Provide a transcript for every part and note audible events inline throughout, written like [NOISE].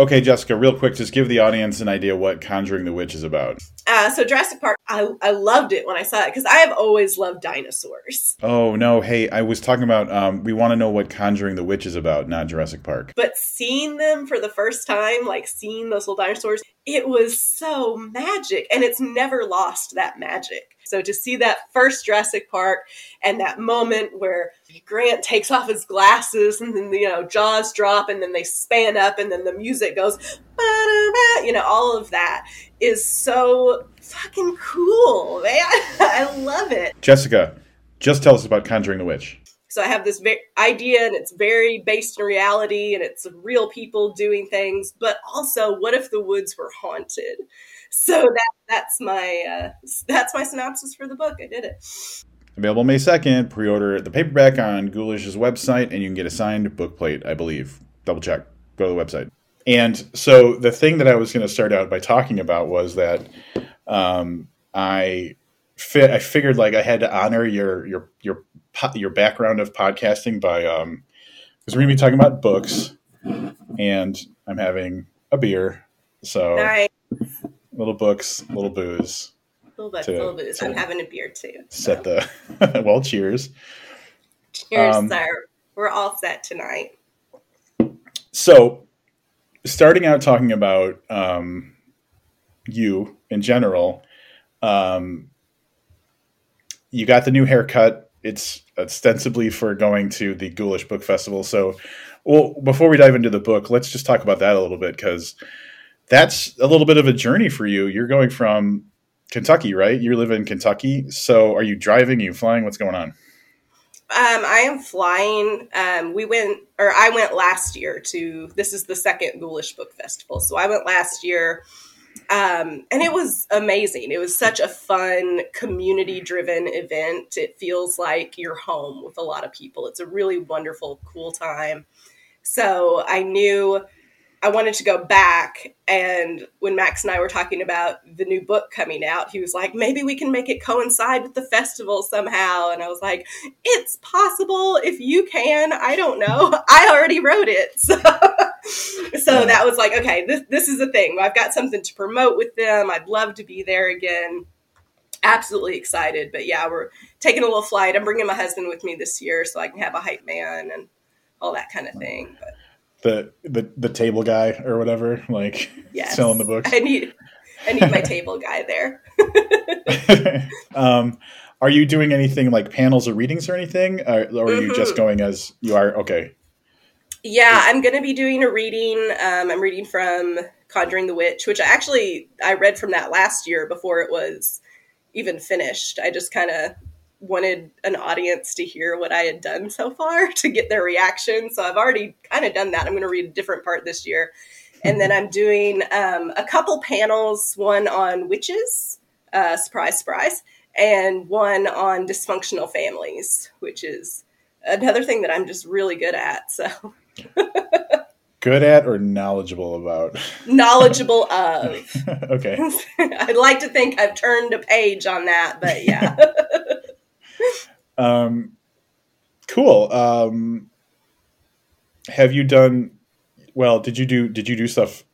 Okay, Jessica, real quick, just give the audience an idea what Conjuring the Witch is about. Uh, so Jurassic Park, I, I loved it when I saw it because I have always loved dinosaurs. Oh no, hey, I was talking about. Um, we want to know what Conjuring the Witch is about, not Jurassic Park. But seeing them for the first time, like seeing those little dinosaurs, it was so magic, and it's never lost that magic. So to see that first Jurassic Park and that moment where Grant takes off his glasses and then you know jaws drop and then they span up and then the music goes, you know, all of that is so fucking cool, man. [LAUGHS] I love it. Jessica, just tell us about Conjuring the Witch. So I have this idea, and it's very based in reality, and it's real people doing things. But also, what if the woods were haunted? So that that's my uh, that's my synopsis for the book. I did it. Available May second. Pre-order the paperback on Ghoulish's website, and you can get a signed book plate. I believe. Double check. Go to the website. And so the thing that I was going to start out by talking about was that um, I fi- I figured like I had to honor your your your your background of podcasting by um because we're gonna be talking about books and I'm having a beer. So nice. little books, little booze. Little books, to, little booze. I'm having a beer too. So. Set the [LAUGHS] well, cheers. Cheers, um, sir. We're all set tonight. So starting out talking about um, you in general, um, you got the new haircut. It's ostensibly for going to the Ghoulish Book Festival. So, well, before we dive into the book, let's just talk about that a little bit because that's a little bit of a journey for you. You're going from Kentucky, right? You live in Kentucky. So, are you driving? Are you flying? What's going on? Um, I am flying. Um, we went, or I went last year to. This is the second Ghoulish Book Festival, so I went last year, um, and it was amazing. It was such a fun, community-driven event. It feels like you're home with a lot of people. It's a really wonderful, cool time. So I knew I wanted to go back. And when Max and I were talking about the new book coming out, he was like, maybe we can make it coincide with the festival somehow. And I was like, it's possible if you can. I don't know. [LAUGHS] I already wrote it. [LAUGHS] So, so that was like, okay, this, this is a thing. I've got something to promote with them. I'd love to be there again. Absolutely excited. But yeah, we're taking a little flight. I'm bringing my husband with me this year so I can have a hype man and all that kind of thing. But the the the table guy or whatever, like [LAUGHS] yes. selling the books. I need I need my table guy there. [LAUGHS] um, are you doing anything like panels or readings or anything, or, or are mm-hmm. you just mm-hmm. going as you are? Okay. Yeah, I'm going to be doing a reading. Um, I'm reading from Conjuring the Witch, which I actually I read from that last year before it was even finished. I just kind of wanted an audience to hear what I had done so far [LAUGHS] to get their reaction. So I've already kind of done that. I'm going to read a different part this year. And then I'm doing um, a couple panels, one on witches, uh, surprise, surprise, and one on dysfunctional families, which is another thing that I'm just really good at. So. [LAUGHS] good at or knowledgeable about? Knowledgeable [LAUGHS] of. okay. I'd like to think I've turned a page on that, but yeah. Um, cool. Um, have you done well? Did you do Did you do stuff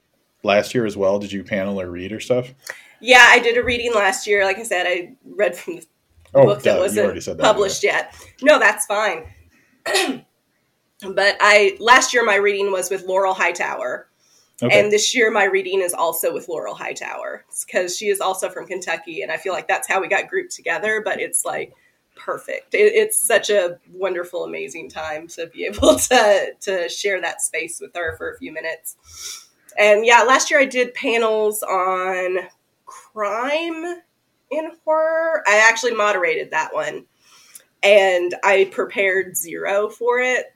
last year as well? Did you panel or read or stuff? Yeah, I did a reading last year. Like I said, I read from the oh, book that wasn't that, published yet. No, that's fine. [CLEARS THROAT] but I last year my reading was with Laurel Hightower. Okay. And this year, my reading is also with Laurel Hightower because she is also from Kentucky, and I feel like that's how we got grouped together. But it's like perfect. It, it's such a wonderful, amazing time to be able [LAUGHS] to to share that space with her for a few minutes. And yeah, last year I did panels on crime in horror. I actually moderated that one, and I prepared zero for it.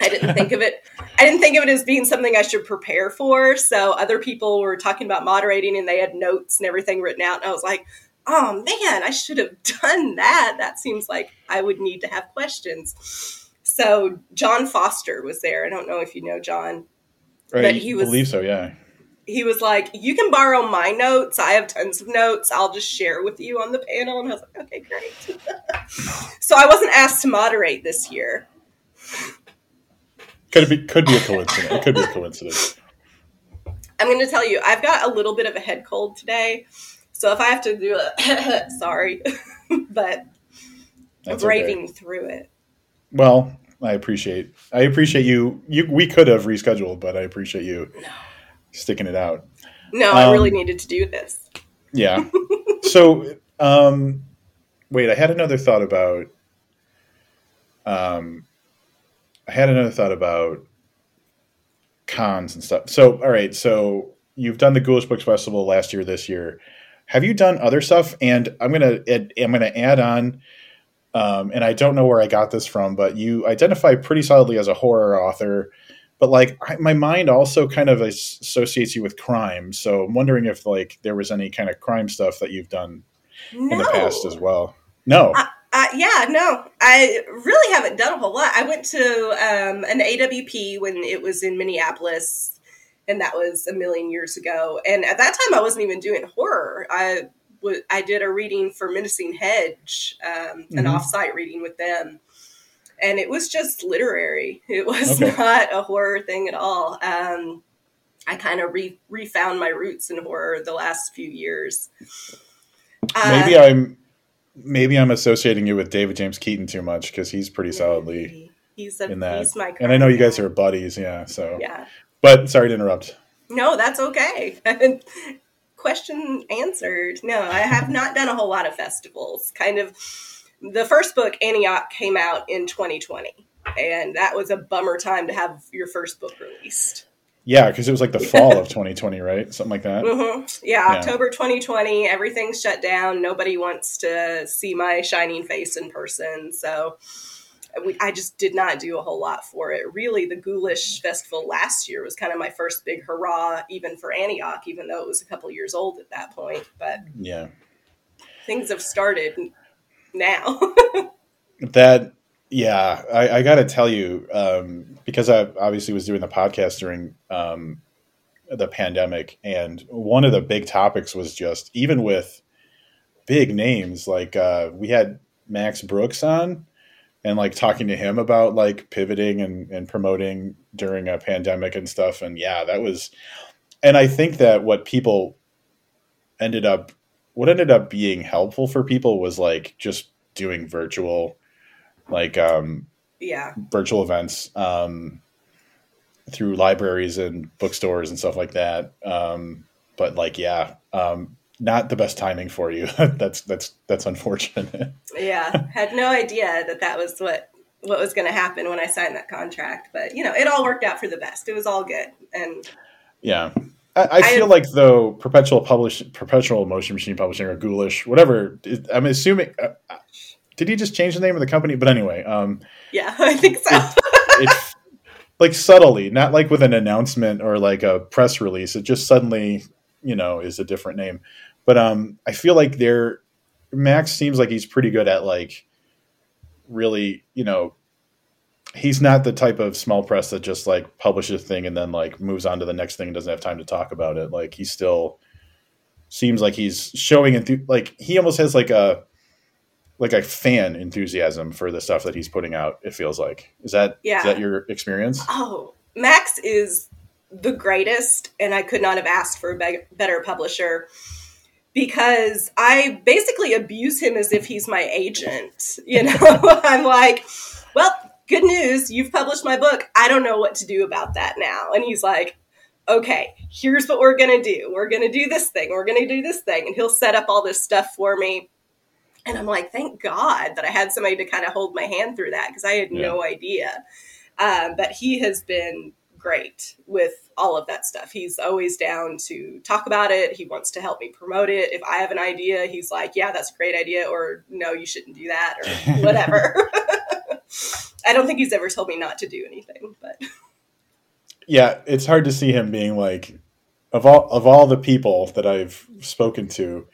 I didn't think of it. [LAUGHS] I didn't think of it as being something I should prepare for. So other people were talking about moderating, and they had notes and everything written out. And I was like, oh man, I should have [LAUGHS] done that. That seems like I would need to have questions. So John Foster was there. I don't know if you know John, right, but he was. believe so. Yeah. He was like, "You can borrow my notes. I have tons of notes. I'll just share with you on the panel." And I was like, "Okay, great." [LAUGHS] so I wasn't asked to moderate this year. Could be could be a coincidence. It could be a coincidence. [LAUGHS] I'm going to tell you, I've got a little bit of a head cold today. So if I have to do it, [LAUGHS] sorry, [LAUGHS] but That's braving okay. through it. Well, I appreciate I appreciate you. You we could have rescheduled, but I appreciate you No. sticking it out. No, I really Um, needed to do this. Yeah. [LAUGHS] so, um, wait, I had another thought about. Um, I had another thought about cons and stuff. So, all right, so you've done the Ghoulish Books Festival last year, this year. Have you done other stuff? And I'm gonna add, I'm gonna add on. Um, and I don't know where I got this from, but you identify pretty solidly as a horror author. But like I, my mind also kind of associates you with crime, so I'm wondering if like there was any kind of crime stuff that you've done No. in the past as well. No, Uh, yeah, no, I really haven't done a whole lot. I went to um, an AWP when it was in Minneapolis, and that was a million years ago. And at that time, I wasn't even doing horror. I w- I did a reading for Menacing Hedge, um, an Mhm. offsite reading with them, and it was just literary. It was Okay. [LAUGHS] not a horror thing at all. Um, I kind of re- refound my roots in horror the last few years. maybe Uh, I'm maybe I'm associating you with David James Keaton too much because he's pretty solidly. He's a in that. he's my and I know you guys are buddies, yeah. So, Yeah. But sorry to interrupt. No, that's okay. [LAUGHS] Question answered. No, I have not done a whole lot of festivals. Kind of the first book, Antioch, came out in 2020. And that was a bummer time to have your first book released. Yeah, because it was like the fall of 2020, right? Something like that. hmm Yeah, Yeah. October 2020, everything's shut down. Nobody wants to see my shining face in person. So we, I just did not do a whole lot for it. Really, the Ghoulish Festival last year was kind of my first big hurrah, even for Antioch, even though it was a couple years old at that point. But Yeah, things have started now. [LAUGHS] that. Yeah, I, I got to tell you um, because I obviously was doing the podcast during um, the pandemic, and one of the big topics was just even with big names like uh, we had Max Brooks on, and like talking to him about like pivoting and, and promoting during a pandemic and stuff, and yeah, that was, and I think that what people ended up, what ended up being helpful for people was like just doing virtual like um, yeah. virtual events um, through libraries and bookstores and stuff like that. Um, but like, yeah, um, not the best timing for you. [LAUGHS] that's that's that's unfortunate. Yeah. Had no idea that that was what what was going to happen when I signed that contract, but you know, it all worked out for the best. It was all good. And yeah. I, I feel I- like though perpetual publish perpetual motion machine publishing or ghoulish whatever i'm assuming uh, uh, did he just change the name of the company but anyway um yeah, [LAUGHS] I think so. it like subtly, not like with an announcement or like a press release. It just suddenly, you know, is a different name. But um, I feel like they're Max seems like he's pretty good at like really, you know, he's not the type of small press that just like publishes a thing and then like moves on to the next thing and doesn't have time to talk about it. Like he still seems like he's showing enthu- like he almost has like a like a fan enthusiasm for the stuff that he's putting out. It feels like is that Yeah. is that your experience? Oh, Max is the greatest, and I could not have asked for a be- better publisher because I basically abuse him as if he's my agent. You know, [LAUGHS] [LAUGHS] I'm like, well, good news, you've published my book. I don't know what to do about that now. And he's like, okay, here's what we're going to do. We're going to do this thing. We're going to do this thing. And he'll set up all this stuff for me. And I'm like, thank God that I had somebody to kind of hold my hand through that because I had no idea. Um, but he has been great with all of that stuff. He's always down to talk about it. He wants to help me promote it. If I have an idea, he's like, yeah, that's a great idea, or no, you shouldn't do that, or [LAUGHS] whatever. [LAUGHS] I don't think he's ever told me not to do anything, but Yeah, it's hard to see him being like of all of all the people that I've spoken to.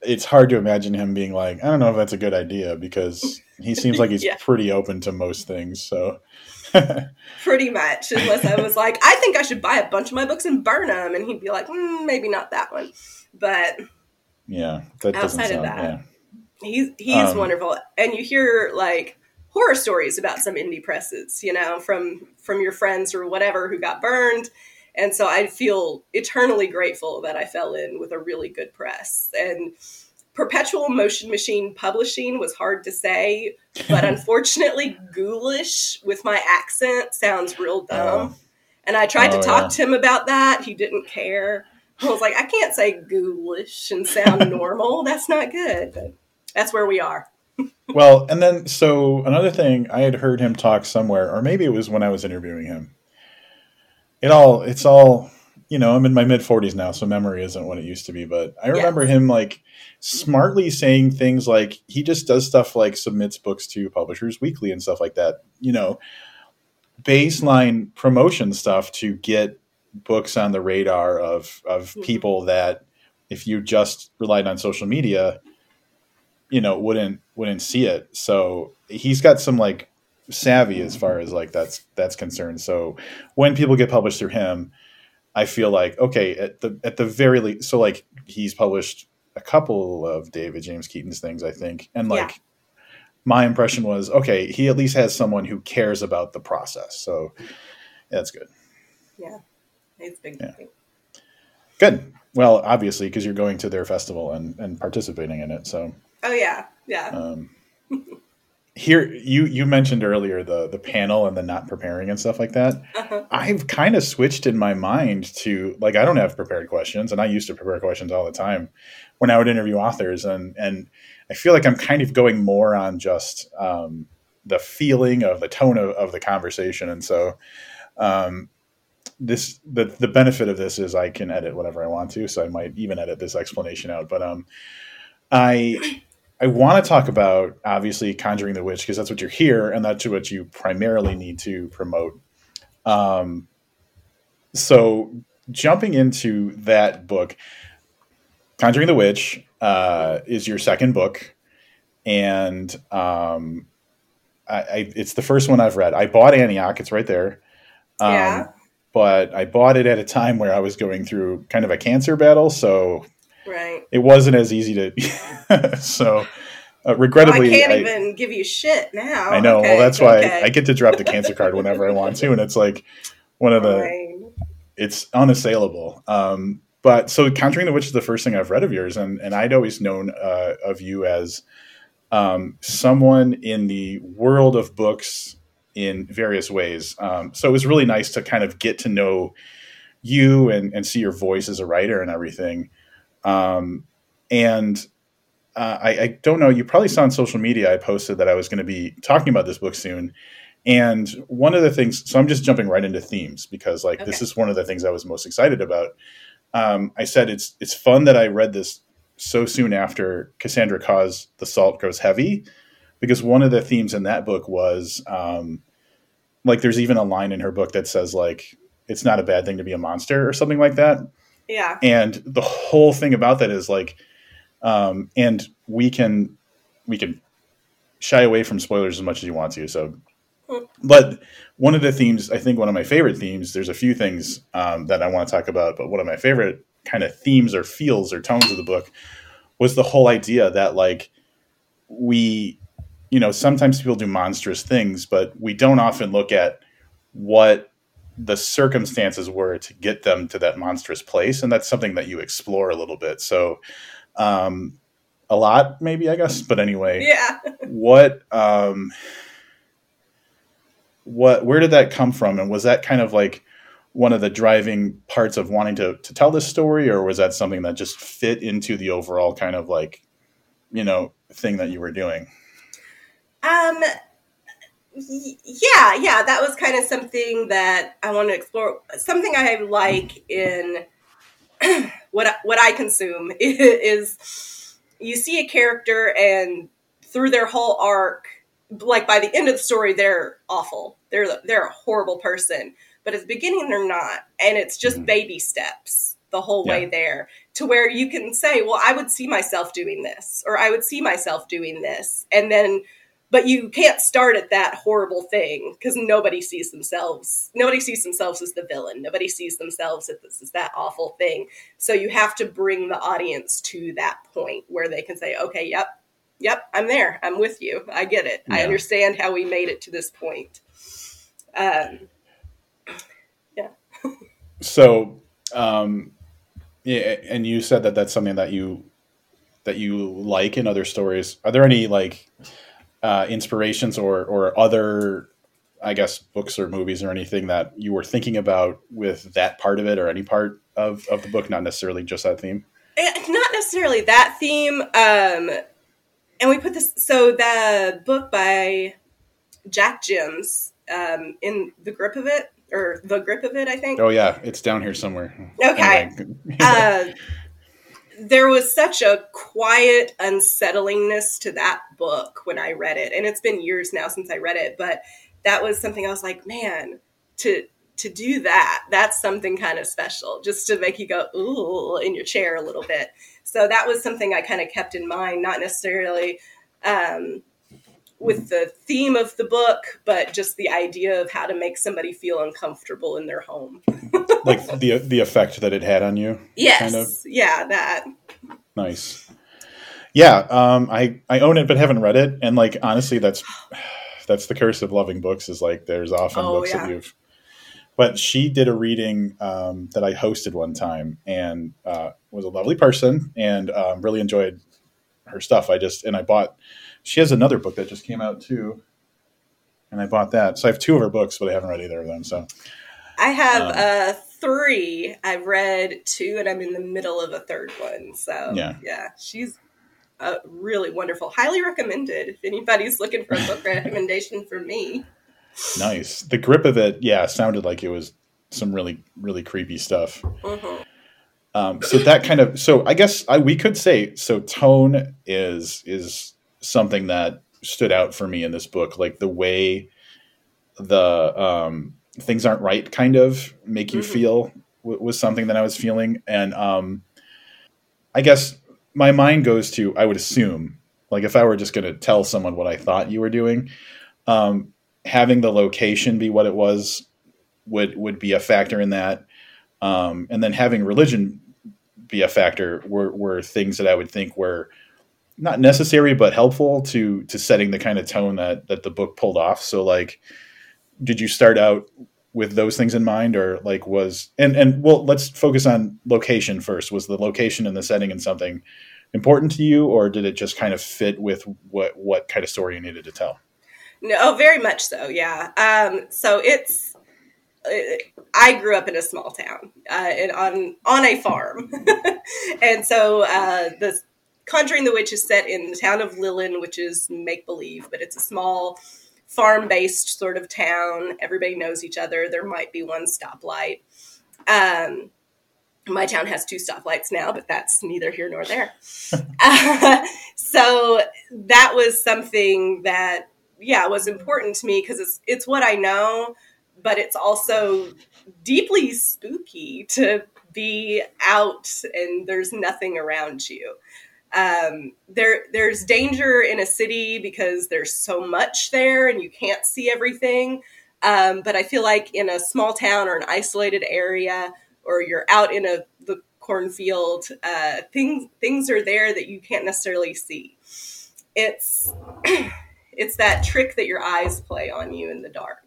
It's, hard to imagine him being like, I don't know if that's a good idea because he seems like [LAUGHS] he's Yeah. pretty open to most things. So [LAUGHS] pretty much, unless I was like, I think I should buy a bunch of my books and burn them, and he'd be like, mm, maybe not that one, but yeah, that doesn't Outside of that. Yeah. he's he's Um, wonderful and you hear like horror stories about some indie presses you know from from your friends or whatever who got burned And so I feel eternally grateful that I fell in with a really good press. And perpetual motion machine publishing was hard to say, but [LAUGHS] unfortunately, ghoulish with my accent sounds real oh. dumb. Oh. And I tried oh, to talk yeah. to him about that. He didn't care. I was like, I can't say ghoulish and sound [LAUGHS] normal. That's not good. But that's where we are. [LAUGHS] well, and then so another thing I had heard him talk somewhere, or maybe it was when I was interviewing him. It all it's all you know, I'm in my mid 40s now, so memory isn't what it used to be, but I remember yes. him like smartly saying things like he just does stuff like submits books to publishers weekly and stuff like that. You know, baseline promotion stuff to get books on the radar of of mm-hmm. people that if you just relied on social media, you know, wouldn't wouldn't see it. So he's got some like savvy as far as like that's that's concerned. So when people get published through him, I feel like okay at the at the very least. So like he's published a couple of David James Keaton's things, I think, and like. Yeah. My impression was okay. He at least has someone who cares about the process, so that's good. Yeah, it's big. Yeah. Good. Well, obviously, because you're going to their festival and, and participating in it. So. Oh yeah, yeah. Um, [LAUGHS] here, you you mentioned earlier the the panel and the not preparing and stuff like that. Uh-huh. I've kind of switched in my mind to like I don't have prepared questions, and I used to prepare questions all the time when I would interview authors, and and I feel like I'm kind of going more on just um, the feeling of the tone of, of the conversation, and so. Um, this the the benefit of this is I can edit whatever I want to, so I might even edit this explanation out. But um, I I want to talk about obviously Conjuring the Witch because that's what you're here, and that's what you primarily need to promote. Um, so jumping into that book, Conjuring the Witch uh, is your second book, and um, I, I, it's the first one I've read. I bought Antioch; it's right there. Um, yeah. But I bought it at a time where I was going through kind of a cancer battle, so Right. It wasn't as easy to. [LAUGHS] so, uh, regrettably, oh, I can't I, even give you shit now. I know. Okay, well, that's why okay. I, I, get to drop the cancer card [LAUGHS] whenever I want to, and it's like one of the. Fine. It's unassailable. Um, but so, Conjuring the Witch is the first thing I've read of yours, and and I'd always known uh, of you as um, someone in the world of books in various ways. Um, so it was really nice to kind of get to know you and, and see your voice as a writer and everything. Um, and uh, I, I, don't know, you probably saw on social media, I posted that I was going to be talking about this book soon. And one of the things, so I'm just jumping right into themes because like okay. this is one of the things I was most excited about. Um, I said it's it's fun that I read this so soon after Cassandra Khaw The Salt Grows Heavy, because one of the themes in that book was um, like there's even a line in her book that says like it's not a bad thing to be a monster or something like that. Yeah. And the whole thing about that is like, um, and we can we can shy away from spoilers as much as you want to. So, hmm. but one of the themes, I think one of my favorite themes. There's a few things um, that I want to talk about, but one of my favorite kind of themes or feels or tones of the book was the whole idea that like we you know sometimes people do monstrous things but we don't often look at what the circumstances were to get them to that monstrous place and that's something that you explore a little bit. So um a lot maybe i guess but anyway. [LAUGHS] Yeah. What um what where did that come from? And was that kind of like one of the driving parts of wanting to to tell this story or was that something that just fit into the overall kind of like you know thing that you were doing? Um yeah, yeah, that was kind of something that I want to explore. Something I like in [CLEARS THROAT] what what I consume [LAUGHS] is you see a character and through their whole arc, like by the end of the story, they're awful. They're they're a horrible person, but at the beginning they're not, and it's just mm-hmm. baby steps the whole yeah. way there to where you can say, well, I would see myself doing this, or I would see myself doing this, and then but you can't start at that horrible thing because nobody sees themselves nobody sees themselves as the villain. Nobody sees themselves as this is that awful thing. So you have to bring the audience to that point where they can say okay yep yep i'm there. I'm with you. I get it. Yeah. i understand how we made it to this point. Um, yeah. [LAUGHS] So um, yeah, and you said that that's something that you that you like in other stories. Are there any like uh, inspirations or or other I guess books or movies or anything that you were thinking about with that part of it or any part of, of the book, not necessarily just that theme? Eh, not necessarily that theme. Um, and we put this, so the book by Jac Jemc, um, in the grip of it, or the grip of it, I think. Oh yeah, it's down here somewhere. Okay. uh, there was such a quiet unsettlingness to that book when I read it, and it's been years now since I read it, but that was something I was like, man, to to do that, that's something kind of special, just to make you go ooh in your chair a little bit. So that was something I kind of kept in mind, not necessarily um, with the theme of the book, but just the idea of how to make somebody feel uncomfortable in their home. [LAUGHS] like the the effect that it had on you. Yes. Kind of? Yeah, that. Nice. Yeah, um, I I own it but haven't read it, and like honestly, that's that's the curse of loving books. Is like there's often oh, books yeah. that you've. But she did a reading um, that I hosted one time, and uh, was a lovely person, and um, really enjoyed her stuff. I just and I bought. She has another book that just came out too, and I bought that. So I have two of her books, but I haven't read either of them. So I have um, uh, three. I've read two, and I'm in the middle of a third one. So yeah, yeah, she's uh, really wonderful. Highly recommended if anybody's looking for a book [LAUGHS] recommendation from me. Nice. The grip of it, yeah, sounded like it was some really, really creepy stuff. Mm-hmm. Um, so that kind of, so I guess I, we could say, so tone is is something that stood out for me in this book, like the way the um, things aren't right, kind of make you mm-hmm. feel w- was something that I was feeling, and um, I guess my mind goes to I would assume like if I were just going to tell someone what I thought you were doing, um, having the location be what it was would would be a factor in that, um, and then having religion be a factor were, were things that I would think were not necessary but helpful to to setting the kind of tone that that the book pulled off. So like, did you start out with those things in mind or like was and and well let's focus on location first. Was the location and the setting and something important to you or did it just kind of fit with what what kind of story you needed to tell? No oh, very much so yeah. Um so it's I grew up in a small town uh, and on on a farm, [LAUGHS] and so uh, the Conjuring the Witch is set in the town of Lillin, which is make believe, but it's a small farm based sort of town. Everybody knows each other. There might be one stoplight. Um, my town has two stoplights now, but that's neither here nor there. uh, [LAUGHS] [LAUGHS] so that was something that, yeah, was important to me because it's it's what I know, but it's also deeply spooky to be out and there's nothing around you um, there there's danger in a city because there's so much there and you can't see everything. Um, but I feel like in a small town or an isolated area, or you're out in a the cornfield, uh, things things are there that you can't necessarily see. It's [CLEARS THROAT] it's that trick that your eyes play on you in the dark,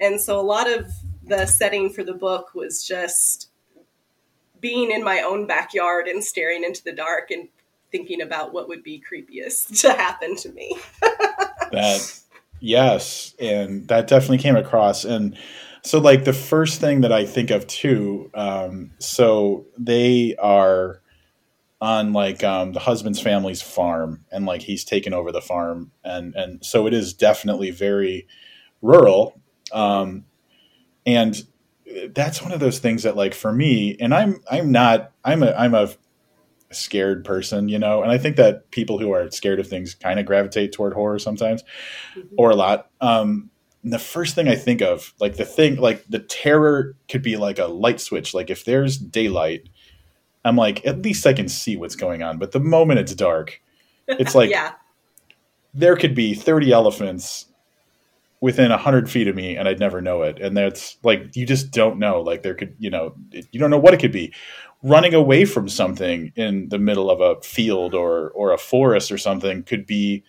and so a lot of the setting for the book was just being in my own backyard and staring into the dark and thinking about what would be creepiest [LAUGHS] to happen to me. [LAUGHS] that yes, and that definitely came across and so like the first thing that I think of too um, so they are on like um, the husband's family's farm and like he's taken over the farm and and so it is definitely very rural um, and that's one of those things that like for me and i'm i'm not i'm a i'm a scared person, you know, and I think that people who are scared of things kind of gravitate toward horror sometimes, mm-hmm. or a lot. Um, the first thing I think of, like the thing, like the terror could be like a light switch. Like if there's daylight, I'm like, at least I can see what's going on. But the moment it's dark, it's [LAUGHS] like, yeah. there could be 30 elephants within 100 feet of me and I'd never know it. And that's like, you just don't know. Like there could, you know, you don't know what it could be running away from something in the middle of a field or or a forest or something could be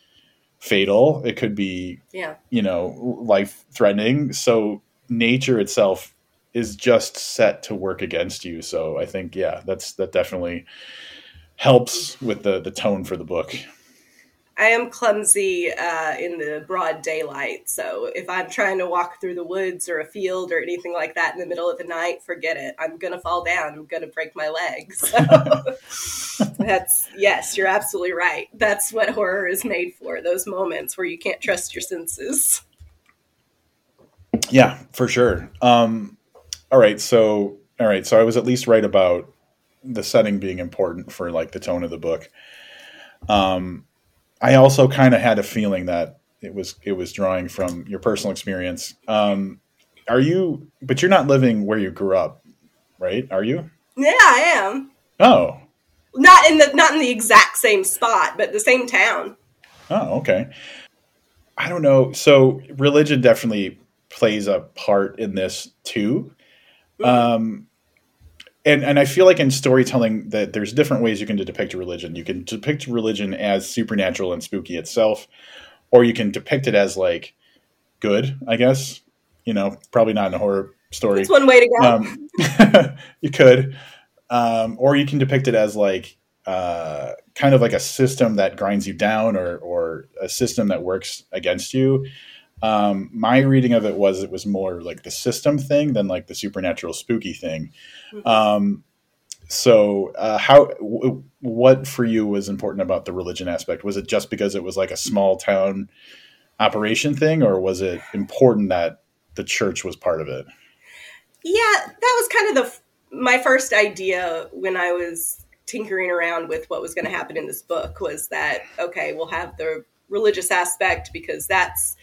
fatal it could be yeah you know life threatening so nature itself is just set to work against you. So I think yeah, that's that definitely helps with the the tone for the book. I am clumsy uh, in the broad daylight. So if I'm trying to walk through the woods or a field or anything like that in the middle of the night, forget it. I'm going to fall down. I'm going to break my leg. [LAUGHS] So [LAUGHS] that's, yes, you're absolutely right. That's what horror is made for those moments where you can't trust your senses. Yeah, for sure. Um, all right. So, all right. So I was at least right about the setting being important for like the tone of the book. Um, I also kind of had a feeling that it was it was drawing from your personal experience. Um, are you? But you're not living where you grew up, right? Are you? Yeah, I am. Oh, not in the not in the exact same spot, but the same town. Oh, okay. I don't know. So religion definitely plays a part in this too. Mm-hmm. Um, and and I feel like in storytelling that there's different ways you can depict religion. You can depict religion as supernatural and spooky itself, or you can depict it as like good. I guess you know, probably not in a horror story. That's one way to go. Um, [LAUGHS] you could, um, or you can depict it as like uh, kind of like a system that grinds you down, or or a system that works against you. Um, my reading of it was it was more like the system thing than like the supernatural spooky thing. Mm-hmm. Um, so, uh, how w- what for you was important about the religion aspect? Was it just because it was like a small town operation thing, or was it important that the church was part of it? Yeah, that was kind of the my first idea when I was tinkering around with what was going to happen in this book was that okay, we'll have the religious aspect because that's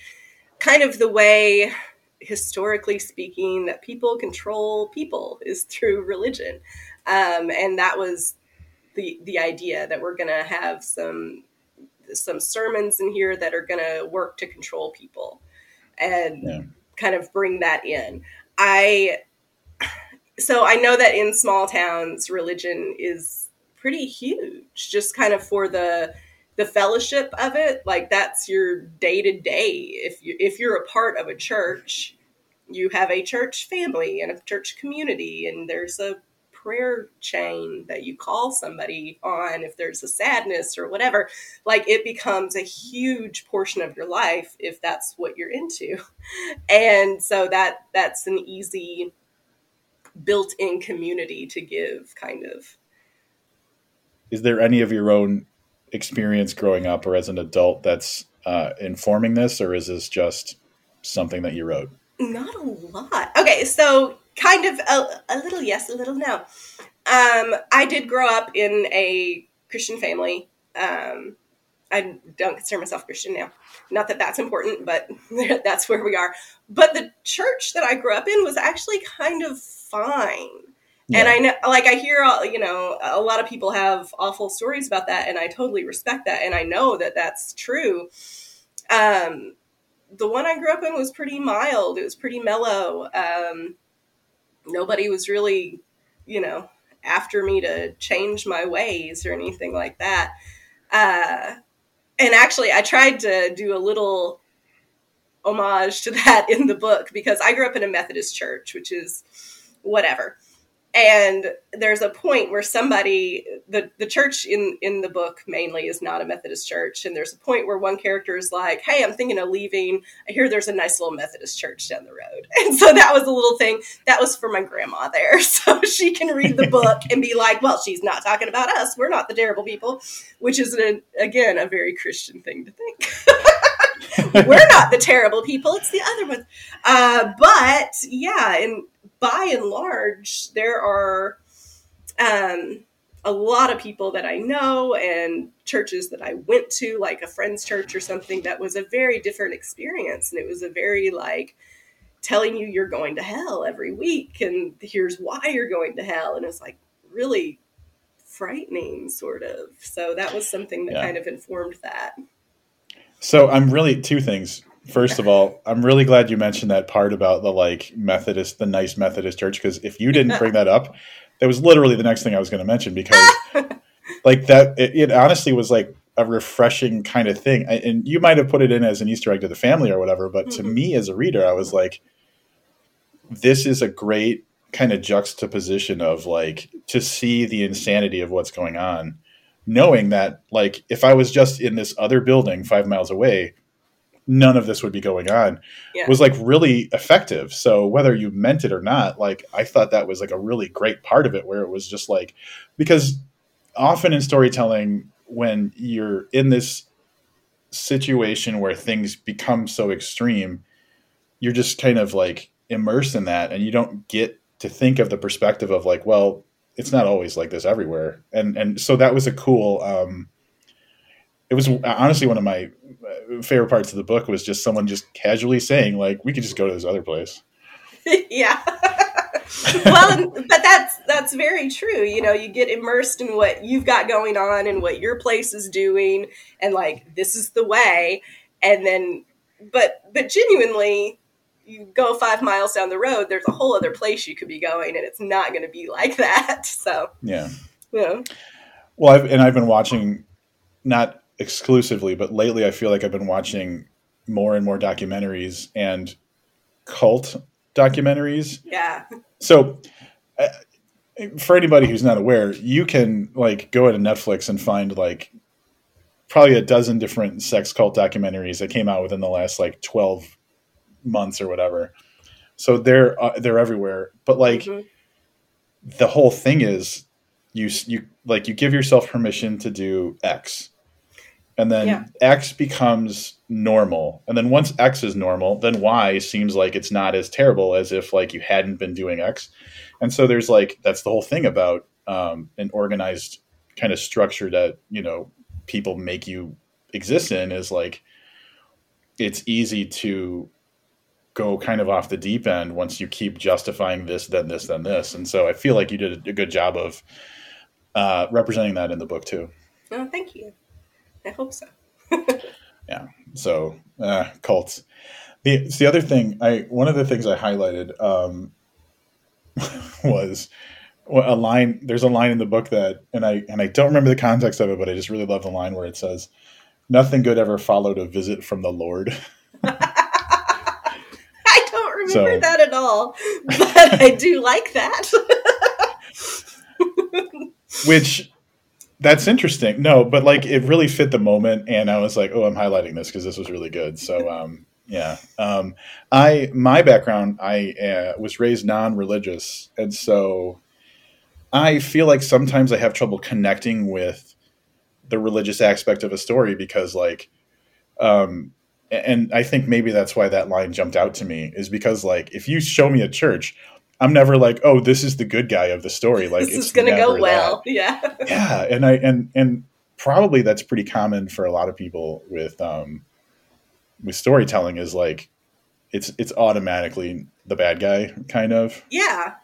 kind of the way historically speaking that people control people is through religion um, and that was the the idea that we're going to have some some sermons in here that are going to work to control people and yeah. kind of bring that in i so i know that in small towns religion is pretty huge just kind of for the the fellowship of it like that's your day to day if you if you're a part of a church you have a church family and a church community and there's a prayer chain that you call somebody on if there's a sadness or whatever. Like it becomes a huge portion of your life if that's what you're into. [LAUGHS] And so that that's an easy built-in community to give kind of. Is there any of your own experience growing up or as an adult that's uh, informing this, or is this just something that you wrote? Not a lot. Okay, so kind of a, a little yes, a little no. Um, I did grow up in a Christian family. Um, I don't consider myself Christian now. Not that that's important, but [LAUGHS] that's where we are. But the church that I grew up in was actually kind of fine. Yeah. And I know, like, I hear, you know, a lot of people have awful stories about that, and I totally respect that, and I know that that's true. Um, the one I grew up in was pretty mild. It was pretty mellow. Um, nobody was really, you know, after me to change my ways or anything like that. Uh, and actually, I tried to do a little homage to [LAUGHS] that in the book because I grew up in a Methodist church, which is whatever and there's a point where somebody the the church in in the book mainly is not a methodist church. And there's a point where one character is like hey i'm thinking of leaving. I hear there's a nice little methodist church down the road. [LAUGHS] And so that was a little thing that was for my grandma there. [LAUGHS] So she can read the book and be like well she's not talking about us. We're not the terrible people which is an, again a very christian thing to think. [LAUGHS] We're not the terrible people. It's the other ones. Uh, but yeah and by and large, there are um, a lot of people that I know and churches that I went to, like a friend's church or something, that was a very different experience. And it was a very like telling you you're going to hell every week and here's why you're going to hell. And it's like really frightening, sort of. So that was something that yeah. kind of informed that. So I'm really two things. First of all, I'm really glad you mentioned that part about the like Methodist, the nice Methodist church, because if you didn't bring that up, that was literally the next thing I was going to mention because [LAUGHS] like that, it, it, honestly was like a refreshing kind of thing. And you might have put it in as an Easter egg to the family or whatever, but mm-hmm. to me as a reader, I was like, this is a great kind of juxtaposition of like to see the insanity of what's going on, knowing that like if I was just in this other building five miles away, none of this would be going on Yeah. was like really effective. So whether you meant it or not, like I thought that was like a really great part of it where it was just like because often in storytelling when you're in this situation where things become so extreme, you're just kind of like immersed in that and you don't get to think of the perspective of like, well, it's not always like this everywhere. And and so that was a cool um it was honestly one of my uh, favorite parts of the book was just someone just casually saying like we could just go to this other place. [LAUGHS] yeah. [LAUGHS] well, but that's that's very true. You know, you get immersed in what you've got going on and what your place is doing, and like this is the way. And then, but but genuinely, you go five miles down the road. There's a whole other place you could be going, and it's not going to be like [LAUGHS] that. So, Yeah. know, Well, I've, and I've been watching not exclusively, but lately I feel like I've been watching more and more documentaries and cult documentaries. yeah, So, uh, for anybody who's not aware, you can like go into Netflix and find like probably a dozen different sex cult documentaries that came out within the last like 12 months or whatever. So they're uh, they're everywhere. But like Mhm. the whole thing is you you like you give yourself permission to do X. And then Yeah. X becomes normal. And then once X is normal, then Y seems like it's not as terrible as if like you hadn't been doing X. And so there's like that's the whole thing about um, an organized kind of structure that, you know, people make you exist in is like it's easy to go kind of off the deep end once you keep justifying this, then this, then this. And so I feel like you did a good job of uh, representing that in the book too. oh, thank you. I hope so. [LAUGHS] Yeah. So uh, cults. The the other thing I one of the things I highlighted um, [LAUGHS] was a line. There's a line in the book that, and I and I don't remember the context of it, but I just really love the line where it says, "Nothing good ever followed a visit from the Lord." [LAUGHS] I don't remember So- that at all, but I do like that. which that's interesting. No but like it really fit the moment and i was like oh i'm highlighting this because this was really good. So um yeah um i my background i uh, was raised non-religious and so i feel like sometimes i have trouble connecting with the religious aspect of a story because like um and i think maybe that's why that line jumped out to me is because like if you show me a church i'm never like oh this is the good guy of the story like this it's is going to go that well. [LAUGHS] Yeah. yeah and i and and probably that's pretty common for a lot of people with um with storytelling is like it's it's automatically the bad guy kind of Yeah.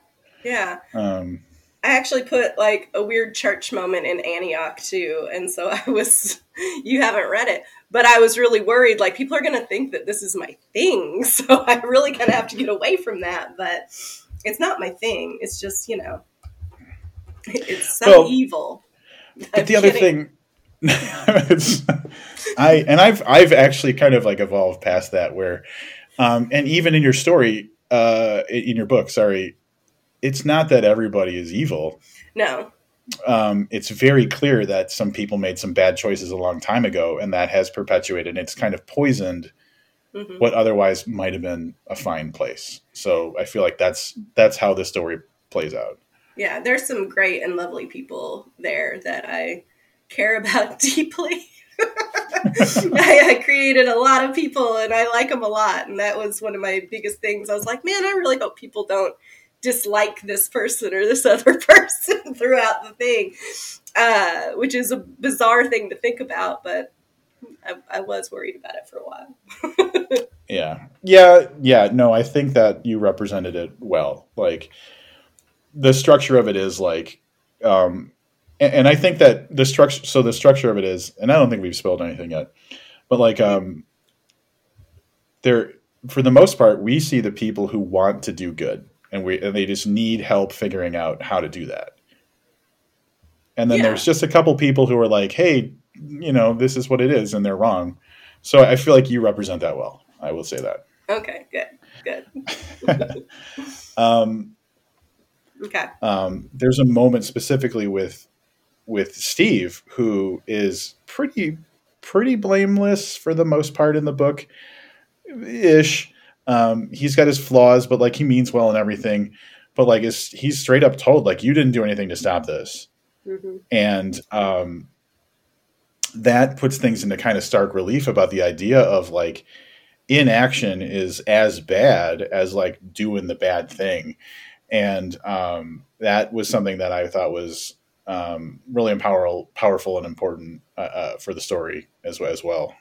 Yeah. um I actually put like a weird church moment in Antioch too. And so [LAUGHS] I was, you haven't read it, but I was really worried like people are going to think that this is my thing. [LAUGHS] So I really kind of have to get away from that. But it's not my thing. It's just, you know, it's so Well, evil. but I'm the other kidding. thing [LAUGHS] i and i've i've actually kind of like evolved past that where um and even in your story uh in your book sorry it's not that everybody is evil No. um, it's very clear that some people made some bad choices a long time ago, and that has perpetuated. It's kind of poisoned Mhm. what otherwise might have been a fine place. So I feel like that's that's how this story plays out. Yeah, there's some great and lovely people there that I care [LAUGHS] about deeply. [LAUGHS] I, I created a lot of people and I like them a lot. And that was one of my biggest things. I was like, man, I really hope people don't dislike this person or this [LAUGHS] other person throughout the thing, uh, which is a bizarre thing to think about, but I, I was worried about it for a while. [LAUGHS] Yeah, yeah, yeah. No, I think that you represented it well. Like the structure of it is like, um, and, and I think that the structure. So the structure of it is, and I don't think we've spelled anything yet, but like, um, there for the most part, we see the people who want to do good, and we and they just need help figuring out how to do that. And then Yeah. there's just a couple people who are like, "Hey, you know, this is what it is," and they're wrong. So I feel like you represent that well. I will say that. Okay, good. Good. [LAUGHS] [LAUGHS] um, Okay. um, there's a moment specifically with with Steve who is pretty pretty blameless for the most part in the book ish. Um, he's got his flaws, but like he means well and everything. But like is he's straight up told like you didn't do anything to stop this, hmm and um, that puts things into kind of stark relief about the idea of like inaction is as bad as like doing the bad thing and um, that was something that i thought was um, really powerful powerful and important uh, uh, for the story as, as well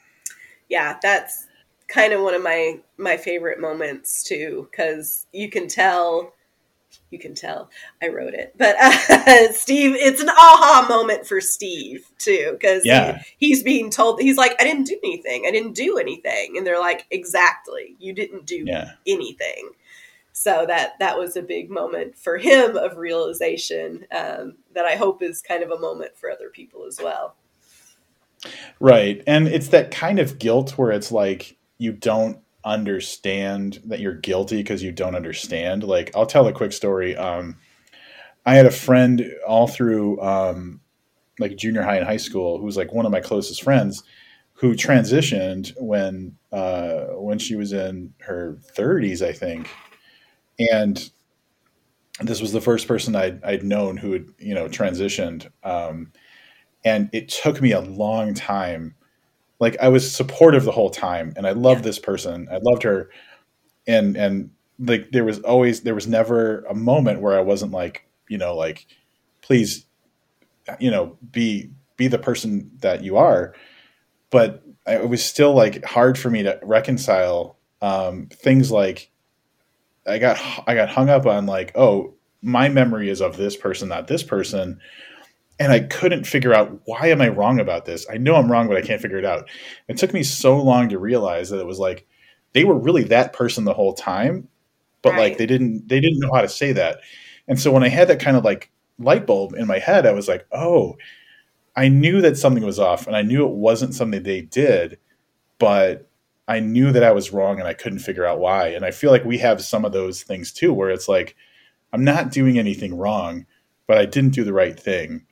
Yeah, that's kind of one of my my favorite moments too, because you can tell. You can tell I wrote it, but uh, [LAUGHS] Steve, it's an aha moment for Steve too, because Yeah. he, he's being told he's like, "I didn't do anything. I didn't do anything," and they're like, "Exactly, you didn't do yeah anything." So that that was a big moment for him of realization um, that I hope is kind of a moment for other people as well. Right. And it's that kind of guilt where it's like you don't understand that you're guilty because you don't understand. Like I'll tell a quick story. Um I had a friend all through um like junior high and high school who was like one of my closest friends who transitioned when uh when she was in her 30s, I think. And this was the first person I'd, I'd known who had, you know, transitioned. Um, and it took me a long time like i was supportive the whole time and i loved Yeah. this person. I loved her. And and like there was always there was never a moment where i wasn't like you know like please you know be be the person that you are. But I- it was still like hard for me to reconcile um things like i got i got hung up on like oh my memory is of this person not this person and I couldn't figure out why am I wrong about this. I know I'm wrong, but I can't figure it out. It took me so long to realize that it was like they were really that person the whole time, but like they didn't they didn't know how to say that. And so when I had that kind of like light bulb in my head, I was like, oh, I knew that something was off, and I knew it wasn't something they did, but I knew that I was wrong, and I couldn't figure out why. And I feel like we have some of those things too, where it's like I'm not doing anything wrong, but I didn't do the right thing.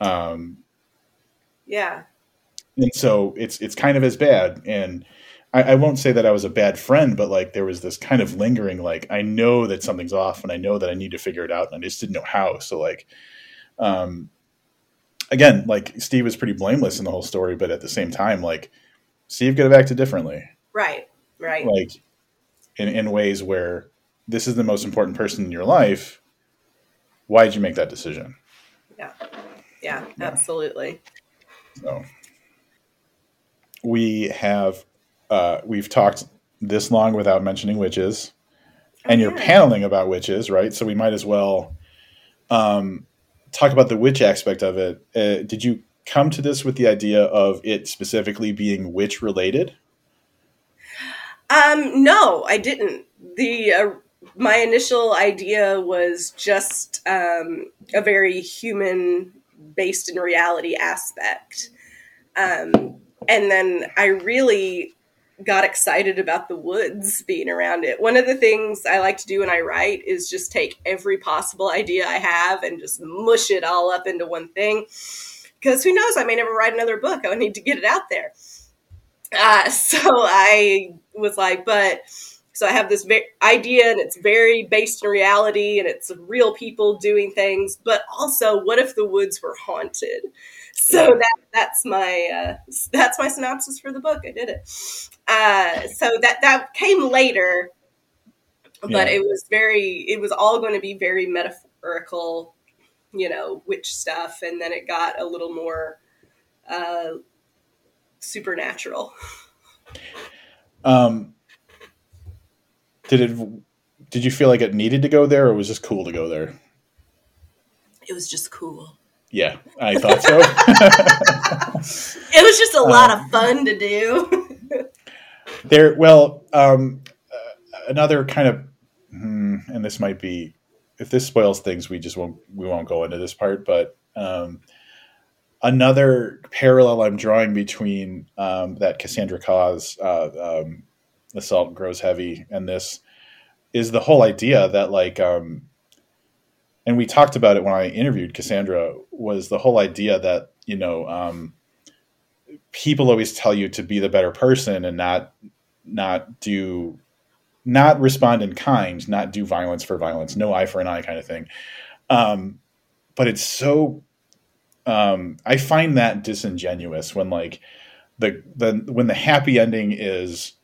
Um, Yeah, and so it's it's kind of as bad. And I, I won't say that I was a bad friend, but like there was this kind of lingering, like I know that something's off, and I know that I need to figure it out, and I just didn't know how. So like, um, again, like Steve was pretty blameless in the whole story, but at the same time, like Steve could have acted differently, right, right. like in in ways where this is the most important person in your life. Why did you make that decision? Yeah, Yeah. absolutely. So we have uh, we've talked this long without mentioning witches, and you're paneling about witches, right? So we might as well um, talk about the witch aspect of it. Uh, did you come to this with the idea of it specifically being witch related? Um, no, I didn't. The uh, my initial idea was just um, a very human based in reality aspect. Um, and then I really got excited about the woods being around it. One of the things I like to do when I write is just take every possible idea I have and just mush it all up into one thing. Because who knows, I may never write another book. I need to get it out there. Uh, [LAUGHS] so I was like, but so I have this ve- idea and it's very based in reality and it's real people doing things, but also what if the woods were haunted? So that that's my uh, that's my synopsis for the book. I did it. Uh, so that that came later, but Yeah. it was very it was all going to be very metaphorical, you know, witch stuff, and then it got a little more uh, supernatural. Um, did it? Did you feel like it needed to go there, or was it just cool to go there? It was just cool. Yeah, I thought so. [LAUGHS] It was just a lot of fun to do. [LAUGHS] there well um uh, another kind of hmm, and this might be if this spoils things we just won't we won't go into this part but um another parallel i'm drawing between um that Cassandra Khaw uh um salt grows heavy and this is the whole idea that like um and we talked about it when I interviewed Cassandra was the whole idea that you know um, people always tell you to be the better person and not not do not respond in kind, not do violence for violence, no eye for an eye kind of thing. Um, but it's so um, I find that disingenuous when like the the when the happy ending is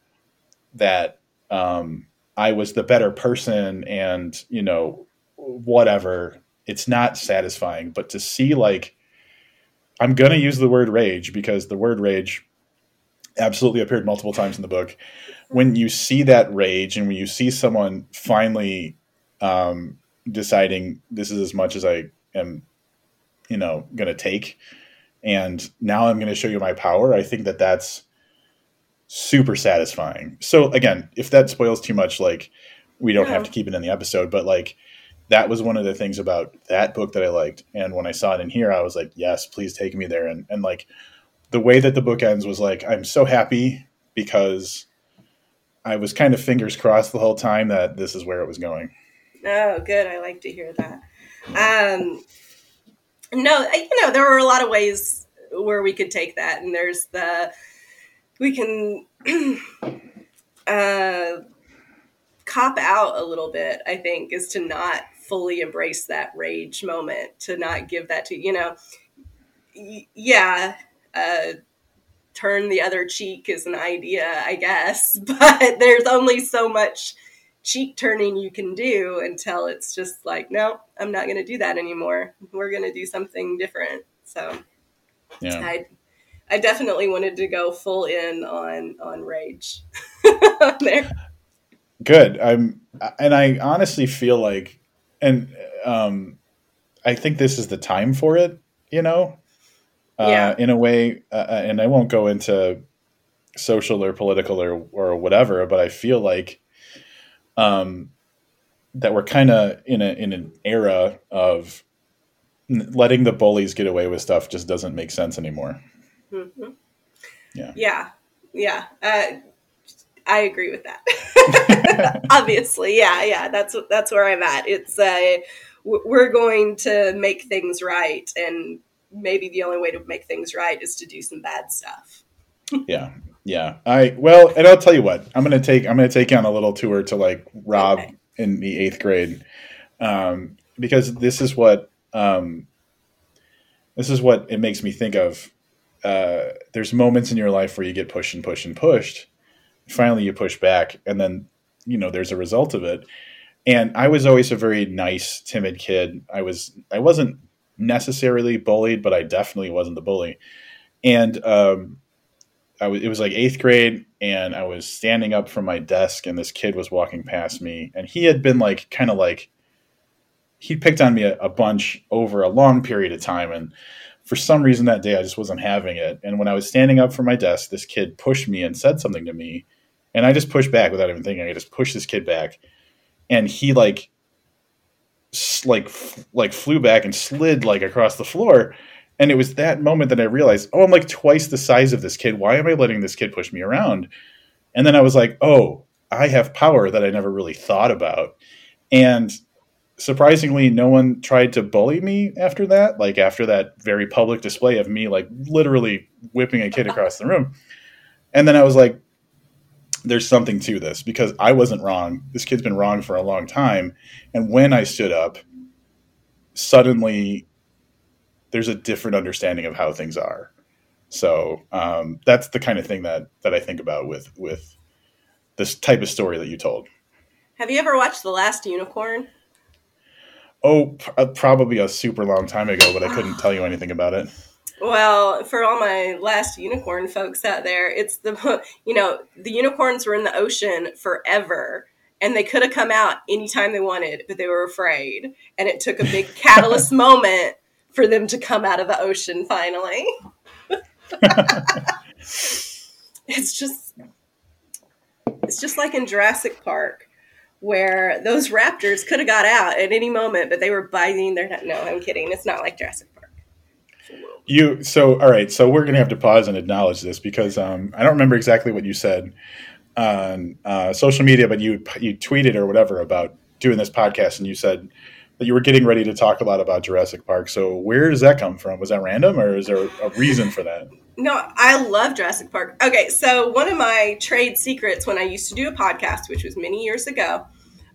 that um, I was the better person and you know whatever. It's not satisfying but to see like i'm going to use the word rage because the word rage absolutely appeared multiple times in the book. When you see that rage and when you see someone finally um, deciding this is as much as i am you know going to take and now i'm going to show you my power i think that that's super satisfying so again if that spoils too much like we don't yeah. have to keep it in the episode but like that was one of the things about that book that I liked. And when I saw it in here, I was like, yes, please take me there. And, and like the way that the book ends was like, I'm so happy because I was kind of fingers crossed the whole time that this is where it was going. Oh, good. I like to hear that. Um, no, you know, there were a lot of ways where we could take that. And there's the, we can, [CLEARS THROAT] uh, cop out a little bit, I think, is to not fully embrace that rage moment to not give that to you know yeah uh, turn the other cheek is an idea i guess [LAUGHS] but there's only so much cheek turning you can do until it's just like no i'm not going to do that anymore. We're going to do something different. So yeah. I i definitely wanted to go full in on on rage [LAUGHS] there good i'm and i honestly feel like and um, I think this is the time for it. You know, uh, yeah. in a way, uh, uh, and I won't go into social or political or or whatever, but I feel like um, that we're kind of in a in an era of letting the bullies get away with stuff just doesn't make sense anymore. Mm-hmm. Yeah. Yeah. Yeah. Uh, I agree with that. [LAUGHS] [LAUGHS] Obviously, yeah, yeah. That's that's where I'm at. It's uh, we're going to make things right, and maybe the only way to make things right is to do some bad stuff. [LAUGHS] yeah, yeah. I well, and I'll tell you what. I'm gonna take I'm gonna take you on a little tour to like Rob okay. in the eighth grade, um, because this is what um, this is what it makes me think of. Uh, there's moments in your life where you get pushed and pushed and pushed. Finally you push back and then you know there's a result of it. And i was always a very nice timid kid. I was i wasn't necessarily bullied but i definitely wasn't the bully. And um, I was, it was like eighth grade and i was standing up from my desk and this kid was walking past me and he had been like kind of like he picked on me a, a bunch over a long period of time and for some reason that day I just wasn't having it. And when I was standing up from my desk, this kid pushed me and said something to me. And I just pushed back without even thinking. I just pushed this kid back, and he like, like, like flew back and slid like across the floor. And it was that moment that I realized, oh, I'm like twice the size of this kid. Why am I letting this kid push me around? And then I was like, oh, I have power that I never really thought about. And surprisingly, no one tried to bully me after that. Like after that very public display of me, like literally whipping a kid across the room. And then I was like, there's something to this because I wasn't wrong. This kid's been wrong for a long time. And when I stood up, suddenly there's a different understanding of how things are. So um, that's the kind of thing that that I think about with with this type of story that you told. Have you ever watched The Last Unicorn? Oh, uh, probably a super long time ago, but I couldn't tell you anything about it. Well, for all my last unicorn folks out there, it's the [LAUGHS] you know the unicorns were in the ocean forever, and they could have come out anytime they wanted, but they were afraid, and it took a big [LAUGHS] catalyst moment for them to come out of the ocean finally. [LAUGHS] it's just it's just like in Jurassic Park where those raptors could have got out at any moment, but they were biting their. No, I'm kidding. It's not like Jurassic Park. you so all right. So we're gonna have to pause and acknowledge this because um, I don't remember exactly what you said, on uh, social media, but you you tweeted or whatever about doing this podcast, and you said that you were getting ready to talk a lot about Jurassic Park. So where does that come from? Was that random, or is there a reason for that? No, I love Jurassic Park. Okay, so one of my trade secrets when I used to do a podcast, which was many years ago,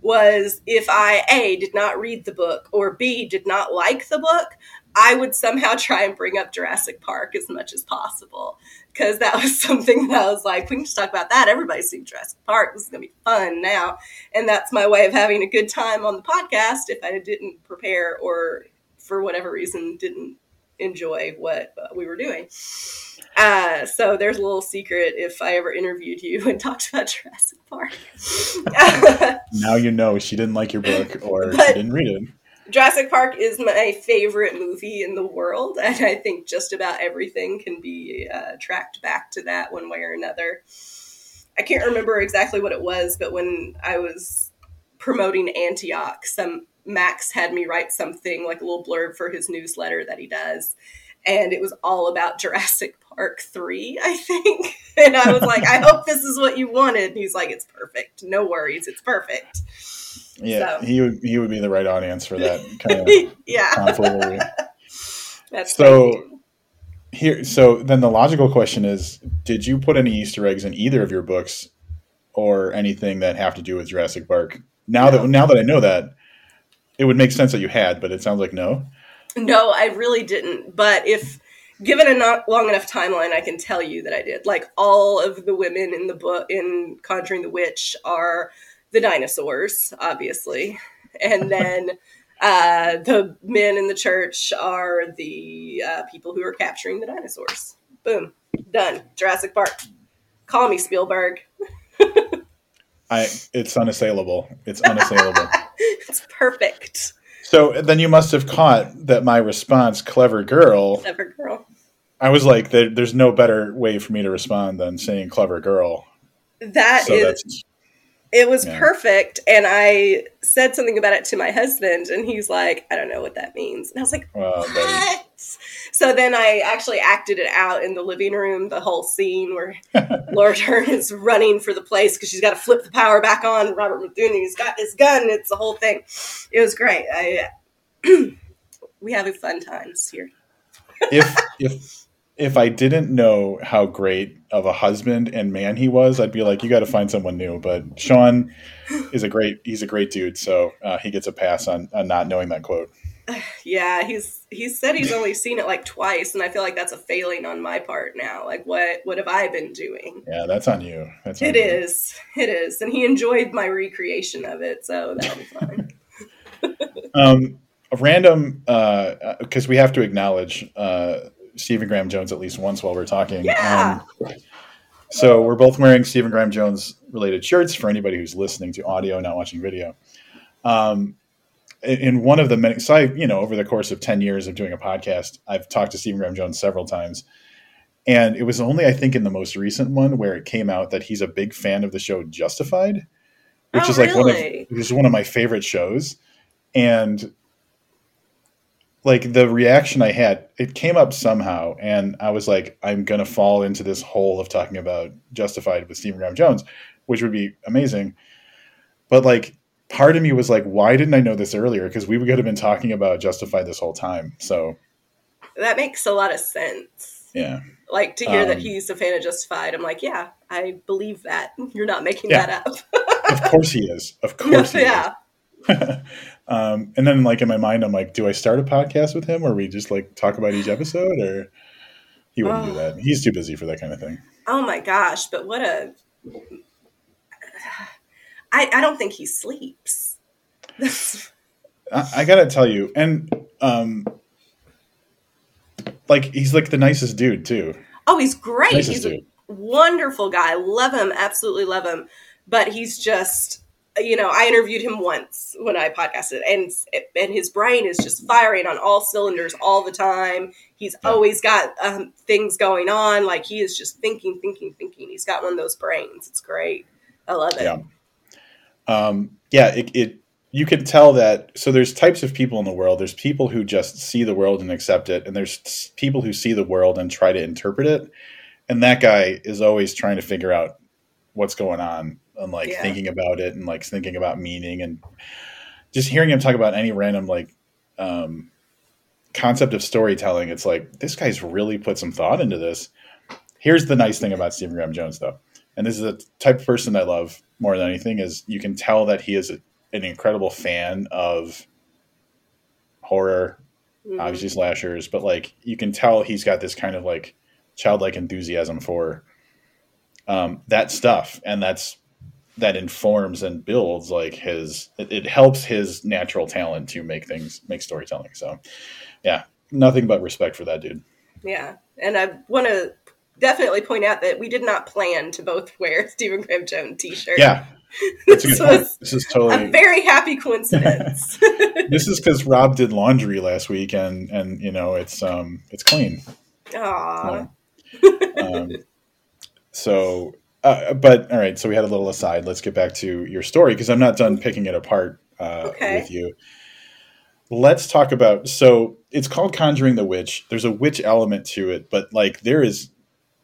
was if I A did not read the book or B did not like the book, I would somehow [LAUGHS] try and bring up Jurassic Park as much as possible because that was [LAUGHS] something that I was like, we can just talk about that. Everybody's seen Jurassic Park. This is gonna be fun now, and that's my way of having a good time on the podcast. If I didn't prepare or for whatever reason didn't enjoy what uh, we were doing. Uh, so there's a little secret if I ever interviewed you [LAUGHS] and talked about Jurassic Park. [LAUGHS] now you know she didn't like your book or but she didn't read it. Jurassic Park is my favorite movie in the world, and I think just about everything can be uh, tracked back to that one way or another. I can't remember exactly what it was, but when I was promoting Antioch, some Max had me write something like a little blurb for his newsletter that he does. And it was all about Jurassic Park 3, I think. [LAUGHS] And I was like, I hope this is what you wanted. And he's like, it's perfect. No worries. It's perfect. Yeah, so. he would he would be the right audience for that [LAUGHS] kind of yeah. [LAUGHS] That's so crazy. here. So then the logical question is: Did you put any Easter eggs in either of your books, or anything that have to do with Jurassic Park? Now no. that now that I know that, it would make sense that you had, but it sounds like no. No, I really didn't. But if given a not long enough timeline, I can tell you that I did. Like all of the women in the book in Conjuring the Witch are the dinosaurs, obviously, and then [LAUGHS] uh, the men in the church are the uh, people who are capturing the dinosaurs. Boom, done. Jurassic Park. Call me Spielberg. [LAUGHS] I it's unassailable. It's unassailable. [LAUGHS] [LAUGHS] it's perfect. So then you must have caught that my response, "Clever girl." Clever girl. I was like, there, "There's no better way for me to respond than saying clever girl." That so is it was yeah. perfect. And I said something about it to my husband, and he's like, I don't know what that means. And I was like, well, what? [LAUGHS] So then I actually acted it out in the living room, the whole scene where [LAUGHS] Laura Dern is running for the place because she's got to flip the power back on. Robert Muldoon's got his gun. It's the whole thing. It was great. I [CLEARS THROAT] we have fun times here. [LAUGHS] if if if I didn't know how great of a husband and man he was, I'd be like, you got to find someone new. But Sean is a great, he's a great dude. So uh, he gets a pass on, on not knowing that quote. [SIGHS] Yeah, he's he said he's only seen it like twice, and I feel like that's a failing on my part now. Like, what what have I been doing? Yeah, that's on you. That's on it you. is. It is, and he enjoyed my recreation of it, so that'll be fine. [LAUGHS] um, a random because uh, we have to acknowledge uh, Stephen Graham Jones at least once while we're talking. Yeah. Um, so we're both wearing Stephen Graham Jones related shirts for anybody who's listening to audio, not watching video. Um, in one of the many, so I, you know, over the course of 10 years of doing a podcast, I've talked to Stephen Graham Jones several times. And it was only, I think, in the most recent one where it came out that he's a big fan of the show Justified, which oh, is like really? one of, which is one of my favorite shows. And like the reaction I had, it came up somehow, and I was like, I'm gonna fall into this hole of talking about Justified with Stephen Graham Jones, which would be amazing. But like, part of me was like, why didn't I know this earlier? Because we could have been talking about Justified this whole time. So that makes a lot of sense. Yeah. Like to hear um, that he's a fan of Justified, I'm like, yeah, I believe that. [LAUGHS] You're not making yeah. that up. of course he is. Of [LAUGHS] course he yeah. is. [LAUGHS] Um, and then like in my mind, I'm like, do I start a podcast with him or we just like talk about each episode or he wouldn't oh. do that. He's too busy for that kind of thing. Oh my gosh. But what a, I, I don't think he sleeps. I, I, gotta tell you. And, um, like he's like the nicest dude too. Oh, he's great. Nicest he's dude. a wonderful guy. Love him. Absolutely love him. But he's just, you know, I interviewed him once when I podcasted, and and his brain is just firing on all cylinders all the time. He's yeah. always got um, things going on. Like he is just thinking, thinking, thinking. He's got one of those brains. It's great. I love it. Yeah. Um, yeah. It, it. You can tell that. So there's types of people in the world. There's people who just see the world and accept it, and there's people who see the world and try to interpret it. And that guy is always trying to figure out what's going on and like Yeah. thinking about it and like thinking about meaning and just hearing him talk about any random like um, concept of storytelling. It's like this guy's really put some thought into this. Here's the nice thing about Stephen Graham Jones, though, and this is the type of person I love more than anything. Is you can tell that he is a, an incredible fan of horror, Mhm. obviously slashers, but like you can tell he's got this kind of like childlike enthusiasm for um, that stuff, and that's that informs and builds like his. It, it helps his natural talent to make things make storytelling. So, yeah, nothing but respect for that dude. Yeah, and I want to definitely point out that we did not plan to both wear [LAUGHS] Stephen Graham Jones t-shirt. Yeah, [LAUGHS] that's a good This point. This is totally a very happy coincidence. [LAUGHS] this is because Rob did laundry last week, and and you know it's um it's clean. Aw. um, so, uh, but all right. So we had a little aside. Let's get back to your story because I'm not done picking it apart uh, Okay. with you. Let's talk about. So it's called Conjuring the Witch. There's a witch element to it, but like there is,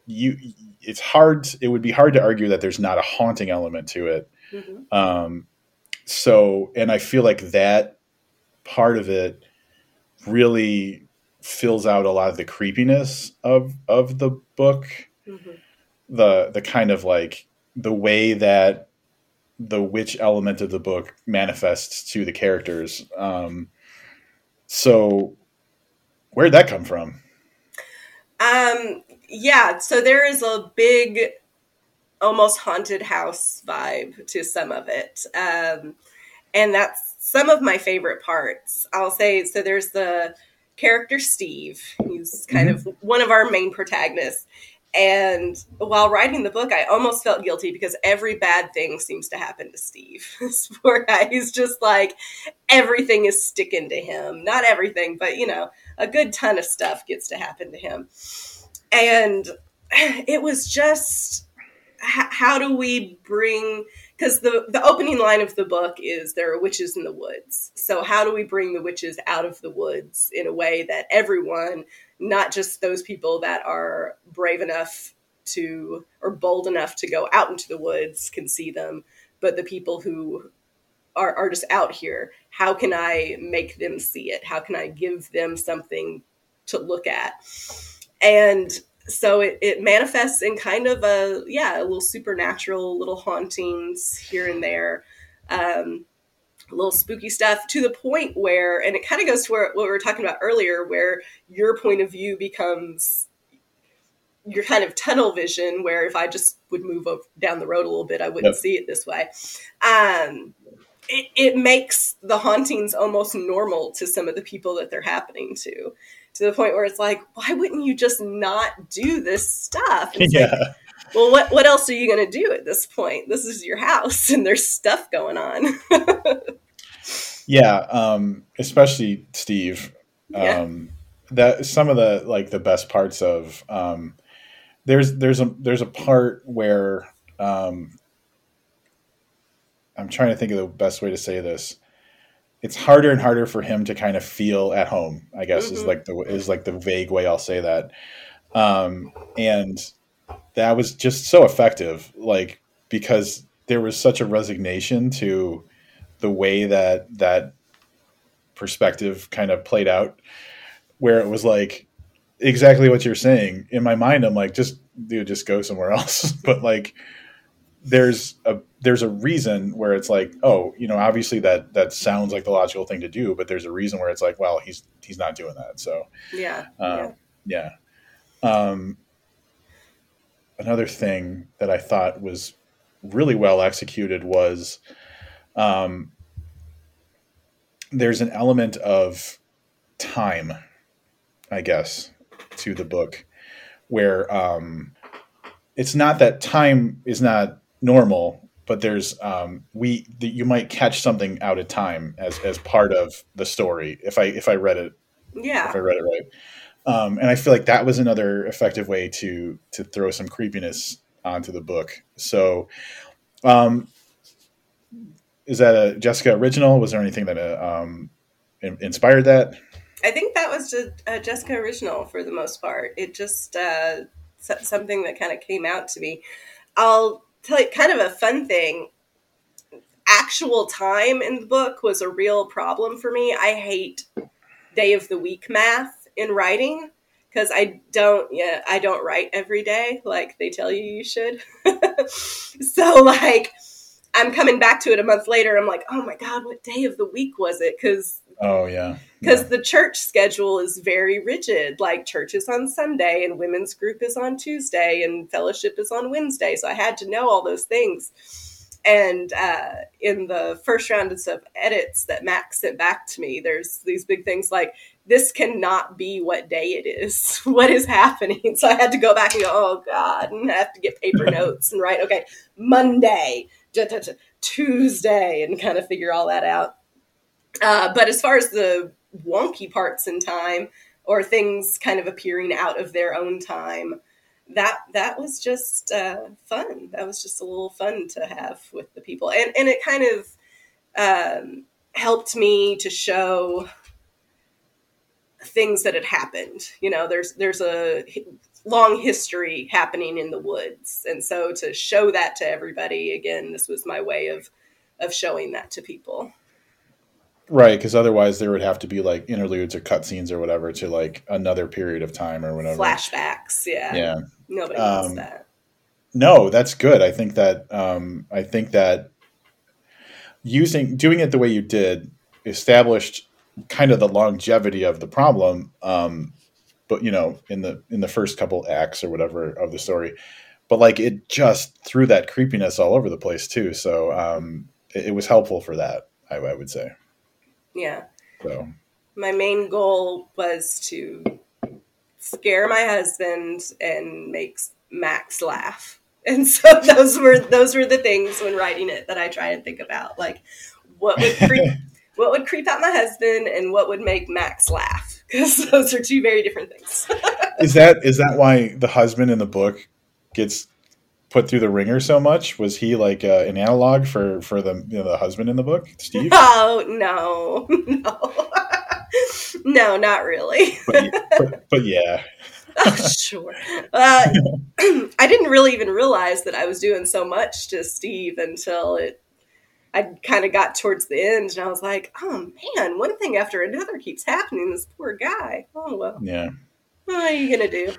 you. It's hard. It would be hard to argue that there's not a haunting element to it. Mhm. Um, so, and I feel like that part of it really fills out a lot of the creepiness of of the book Mhm. the the kind of like the way that the witch element of the book manifests to the characters um so where'd that come from Um, yeah, so there is a big, almost haunted house vibe to some of it. Um, and that's some of my favorite parts. I'll say so there's the character Steve, who's kind of one of our main protagonists. And while writing the book, I almost felt guilty because every bad thing seems to happen to Steve. this poor guy, he's just like everything is sticking to him. Not everything, but you know, a good ton of stuff gets to happen to him. And it was just h- how do we bring because the the opening line of the book is there are witches in the woods. So how do we bring the witches out of the woods in a way that everyone, not just those people that are brave enough to or bold enough to go out into the woods can see them, but the people who are, are just out here, how can I make them see it? How can I give them something to look at? And so it, it manifests in kind of a yeah a little supernatural little hauntings here and there um, a little spooky stuff to the point where and it kind of goes to where, what we were talking about earlier where your point of view becomes your kind of tunnel vision where if i just would move over, down the road a little bit i wouldn't Yep. see it this way um, it, it makes the hauntings almost normal to some of the people that they're happening to to the point where it's like why wouldn't you just not do this stuff? It's like, yeah. well what what else are you going to do at this point? This is your house [LAUGHS] and there's stuff going on. [LAUGHS] Yeah um especially steve. Yeah. um that some of the like the best parts of um there's there's a there's a part where um i'm trying to think of the best way to say this it's harder and harder for him to kind of feel at home i guess is Mhm. like the is like the vague way i'll say that. Um and that was just so effective like because there was such a resignation to the way that that perspective kind of played out where it was like exactly what you're saying. In my mind i'm like just dude just go somewhere [LAUGHS] else. But like there's a there's a reason where it's like oh you know obviously that that sounds like the logical thing to do but there's a reason where it's like well he's he's not doing that so yeah um, yeah. Um, another thing that I thought was really well executed was um, there's an element of time, I guess, to the book where um, it's not that time is not normal, but there's um, we the, you might catch something out of time as as part of the story if I if I read it yeah if I read it right. Um, and I feel like that was another effective way to to throw some creepiness onto the book. So, um, is that a Jessica original? Was there anything that uh, um, in- inspired that? I think that was just uh, Jessica original for the most part. It just uh, something that kind of came out to me. I'll you kind of a fun thing. Actual time in the book was a real problem for me. I hate day of the week math in writing because I don't yeah I don't write every day like they tell you you should. [LAUGHS] so like I'm coming back to it a month later. I'm like, oh my god, what day of the week was it? Because oh yeah, because yeah. the church schedule is very rigid. Like church is on Sunday and women's group is on Tuesday and fellowship is on Wednesday. So I had to know all those things. And uh, in the first round of edits that Max sent back to me, there's these big things like this cannot be what day it is. [LAUGHS] What is happening? So I had to go back and go, oh God, and I have to get paper [LAUGHS] notes and write, okay, Monday, Tuesday, and kind of figure all that out. Uh, but as far as the wonky parts in time or things kind of appearing out of their own time, that that was just uh, fun. That was just a little fun to have with the people, and and it kind of um, helped me to show things that had happened. You know, there's there's a long history happening in the woods, and so to show that to everybody again, this was my way of of showing that to people. Right, because otherwise there would have to be like interludes or cutscenes or whatever to like another period of time or whatever. Flashbacks, yeah. Yeah. Nobody um, wants that. No, that's good. I think that um, I think that using doing it the way you did established kind of the longevity of the problem um, but you know in the in the first couple acts or whatever of the story but like it just threw that creepiness all over the place too so um, it, it was helpful for that I, I would say yeah. So. My main goal was to scare my husband and make max laugh. [LAUGHS] And so those were those were the things when writing it that i try and think about. Like what would creep [LAUGHS] what would creep out my husband and what would make Max laugh? [LAUGHS] Because those are two very different things. is that is that why the husband in the book gets put through the ringer so much? Was he like uh, an analog for for the you know, the husband in the book, Steve? [LAUGHS] Oh no, [LAUGHS] no, no, not really. but, but, but yeah. [LAUGHS] oh, sure. Uh, [CLEARS THROAT] I didn't really even realize that I was doing so much to Steve until it I kind of got towards the end and I was like, oh man, one thing after another keeps happening. This poor guy. Oh well. Yeah. What are you gonna do?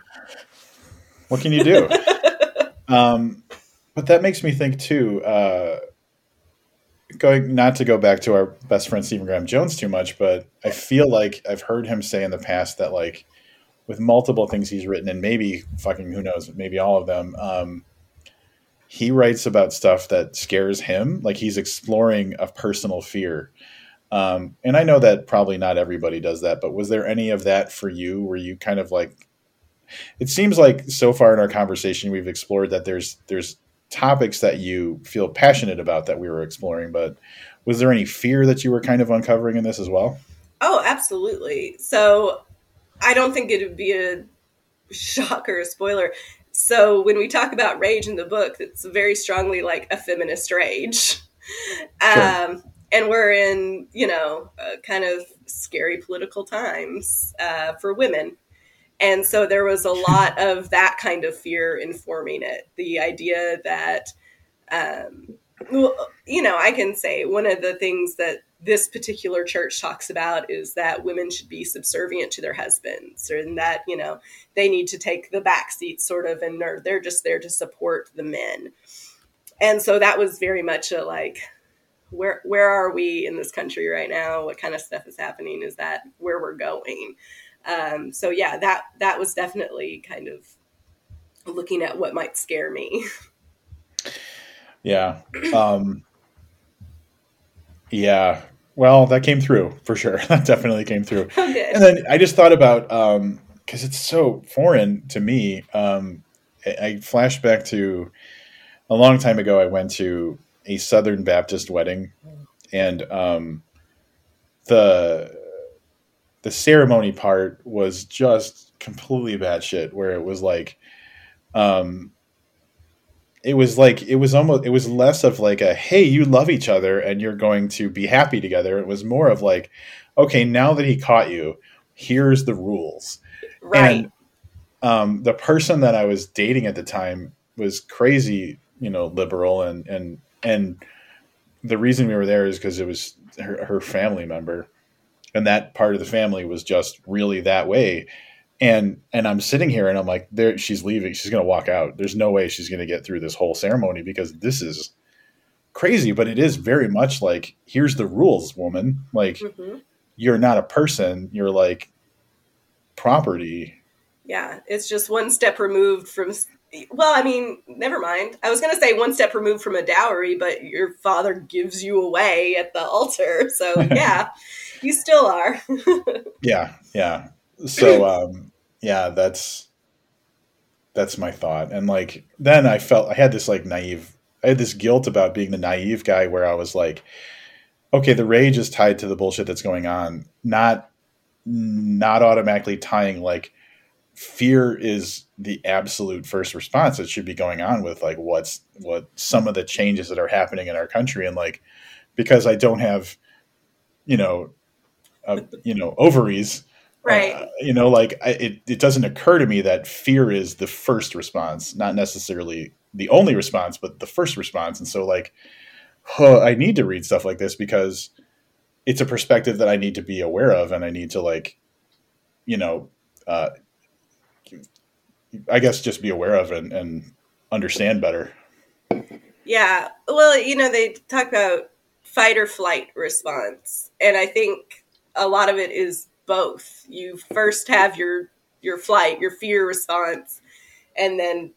What can you do? Um, but that makes me think too. Uh, going not to go back to our best friend Stephen Graham Jones too much, but I feel like I've heard him say in the past that like with multiple things he's written and maybe fucking who knows, maybe all of them. Um, he writes about stuff that scares him like he's exploring a personal fear um, and i know that probably not everybody does that but was there any of that for you where you kind of like it seems like so far in our conversation we've explored that there's there's topics that you feel passionate about that we were exploring but was there any fear that you were kind of uncovering in this as well oh absolutely so i don't think it would be a shock or a spoiler so when we talk about rage in the book, it's very strongly like a feminist rage. Sure. Um, and we're in, you know, kind of scary political times uh, for women. And so there was a lot of that kind of fear informing it. The idea that, um, well, you know, I can say one of the things that this particular church talks about is that women should be subservient to their husbands and that you know they need to take the back seat sort of and they're, they're just there to support the men. And so that was very much a like where where are we in this country right now? What kind of stuff is happening? Is that where we're going um, so yeah that that was definitely kind of looking at what might scare me yeah um yeah. Well, that came through for sure. [LAUGHS] that definitely came through. [LAUGHS] Okay. And then I just thought about um because it's so foreign to me. Um, I, I flashed back to a long time ago. I went to a Southern Baptist wedding, and um, the the ceremony part was just completely bad shit. Where it was like, um, it was like it was almost it was less of like a hey you love each other and you're going to be happy together. It was more of like okay now that he caught you here's the rules. Right. And um, the person that i was dating at the time was crazy you know liberal and and and the reason we were there is because it was her, her family member and that part of the family was just really that way. And and i'm sitting here and i'm like there she's leaving. She's going to walk out. There's no way she's going to get through this whole ceremony because this is crazy but it is very much like here's the rules woman. Like mm-hmm. you're not a person. You're like property. Yeah it's just one step removed from well, I mean, never mind. I was going to say one step removed from a dowry, but your father gives you away at the altar. So, [LAUGHS] yeah, you still are. [LAUGHS] yeah, yeah. So, um, yeah, that's that's my thought. And like then I felt I had this like naive I had this guilt about being the naive guy where I was like okay, the rage is tied to the bullshit that's going on, not not automatically tying like fear is the absolute first response that should be going on with like what's what some of the changes that are happening in our country and like because I don't have you know uh, you know ovaries right uh, you know like I, it, it doesn't occur to me that fear is the first response not necessarily the only response but the first response and so like huh, i need to read stuff like this because it's a perspective that i need to be aware of and i need to like you know uh, I guess just be aware of and, and understand better. Yeah. Well, you know, they talk about fight or flight response. And I think a lot of it is both. You first have your your flight, your fear response, and then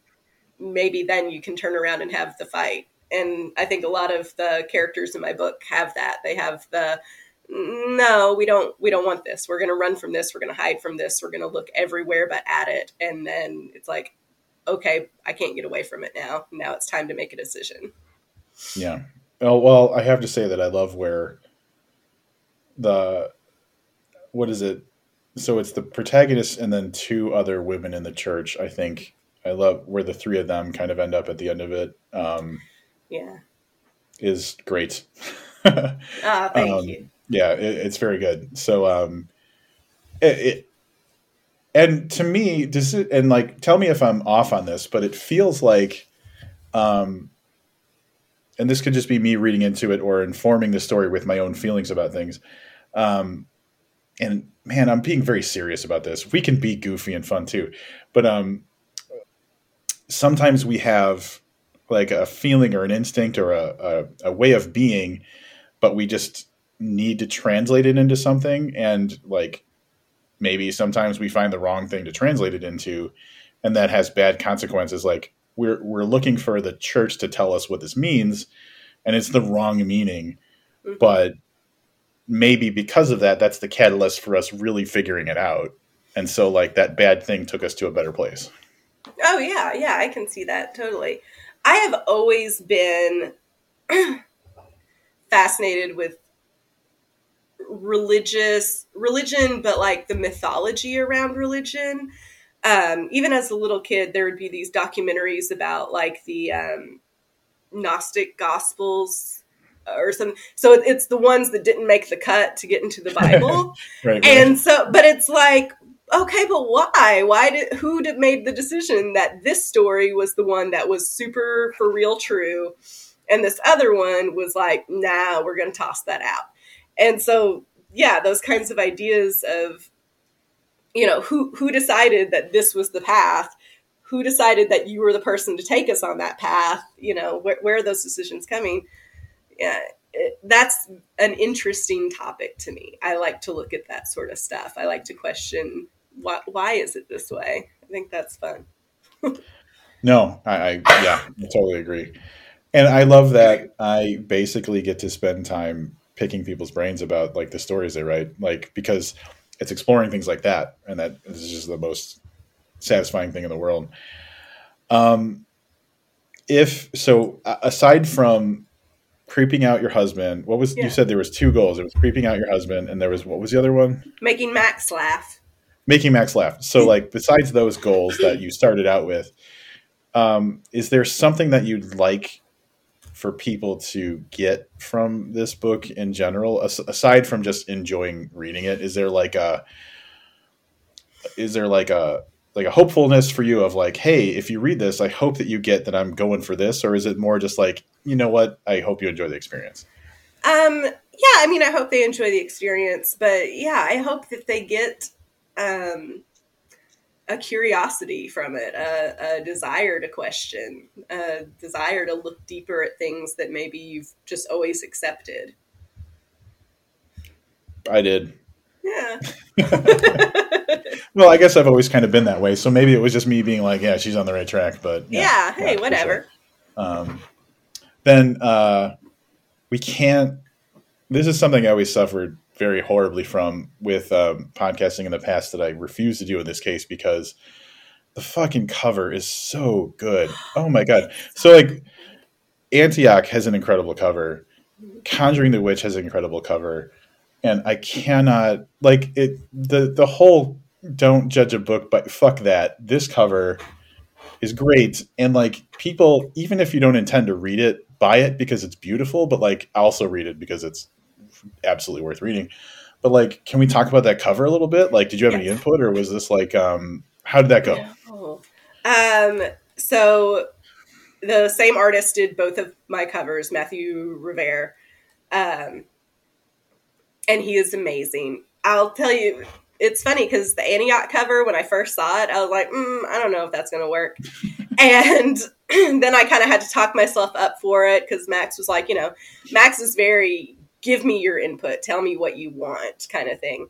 maybe then you can turn around and have the fight. And I think a lot of the characters in my book have that. They have the no we don't we don't want this. We're going to run from this. We're going to hide from this. We're going to look everywhere but at it. And then it's like okay i can't get away from it now. Now it's time to make a decision. Yeah. Well, well i have to say that i love where the what is it so it's the protagonist and then two other women in the church i think i love where the three of them kind of end up at the end of it um yeah is great [LAUGHS] ah, thank um, you yeah, it, it's very good. So, um, it, it, and to me, does it, and like, tell me if I'm off on this, but it feels like, um, and this could just be me reading into it or informing the story with my own feelings about things. Um, and man, I'm being very serious about this. We can be goofy and fun too, but um, sometimes we have like a feeling or an instinct or a, a, a way of being, but we just need to translate it into something and like maybe sometimes we find the wrong thing to translate it into and that has bad consequences like we're we're looking for the church to tell us what this means and it's the wrong meaning mm-hmm. but maybe because of that that's the catalyst for us really figuring it out. And so like that bad thing took us to a better place. Oh yeah yeah i can see that totally. I have always been [CLEARS THROAT] fascinated with religious religion, but like the mythology around religion. Um, even as a little kid, there would be these documentaries about like the um, Gnostic Gospels or some. So it's the ones that didn't make the cut to get into the [LAUGHS] Bible, right, right. and so, but it's like okay, but why? Why did who did made the decision that this story was the one that was super for real true, and this other one was like, nah, we're gonna toss that out. And so, yeah, those kinds of ideas of, you know, who who decided that this was the path, who decided that you were the person to take us on that path, you know, where, where are those decisions coming? Yeah, it, that's an interesting topic to me. I like to look at that sort of stuff. I like to question why, why is it this way? I think that's fun. [LAUGHS] no, I, I yeah, I totally agree. And I love that I basically get to spend time picking people's brains about like the stories they write, like because it's exploring things like that, and that is just the most satisfying thing in the world. Um, if so, aside from creeping out your husband, what was yeah. you said there was two goals? It was creeping out your husband, and there was what was the other one? Making Max laugh. Making Max laugh. So, like, besides those goals that you started out with, um, is there something that you'd like for people to get from this book in general aside from just enjoying reading it is there like a is there like a like a hopefulness for you of like, hey, if you read this, I hope that you get that I'm going for this, or is it more just like, you know what, I hope you enjoy the experience? Um, yeah, I mean, I hope they enjoy the experience, but yeah, I hope that they get um, a curiosity from it, a, a desire to question, a desire to look deeper at things that maybe you've just always accepted. I did. Yeah. [LAUGHS] [LAUGHS] well, I guess I've always kind of been that way. So maybe it was just me being like, yeah, she's on the right track. But yeah, yeah hey, yeah, whatever. Sure. Um, then uh, we can't. This is something I always suffered very horribly from with um, podcasting in the past that I refuse to do in this case because the fucking cover is so good. Oh my god! So like, Antioch has an incredible cover. Conjuring the Witch has an incredible cover and I cannot like it. the The whole don't judge a book, but fuck that. This cover is great, and like people, even if you don't intend to read it, buy it because it's beautiful. But like, also read it because it's absolutely worth reading. But like, can we talk about that cover a little bit? Like, did you have yes. any input, or was this like, um, how did that go? Um, so the same artist did both of my covers, Matthew Revert. Um, and he is amazing. I'll tell you, it's funny because the Antioch cover, when I first saw it, I was like, mm, I don't know if that's going to work. [LAUGHS] and [CLEARS THROAT] then I kind of had to talk myself up for it because Max was like, you know, Max is very give me your input, tell me what you want kind of thing.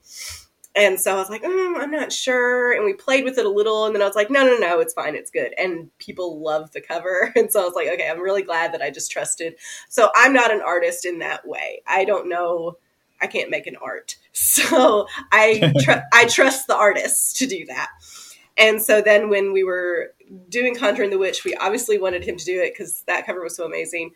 And so I was like, mm, I'm not sure. And we played with it a little. And then I was like, no, no, no, it's fine. It's good. And people love the cover. [LAUGHS] And so I was like, okay, I'm really glad that I just trusted. So I'm not an artist in that way. I don't know I can't make an art. [LAUGHS] So I tr- [LAUGHS] I trust the artists to do that. And so then when we were doing Conjuring the Witch, we obviously wanted him to do it because that cover was so amazing.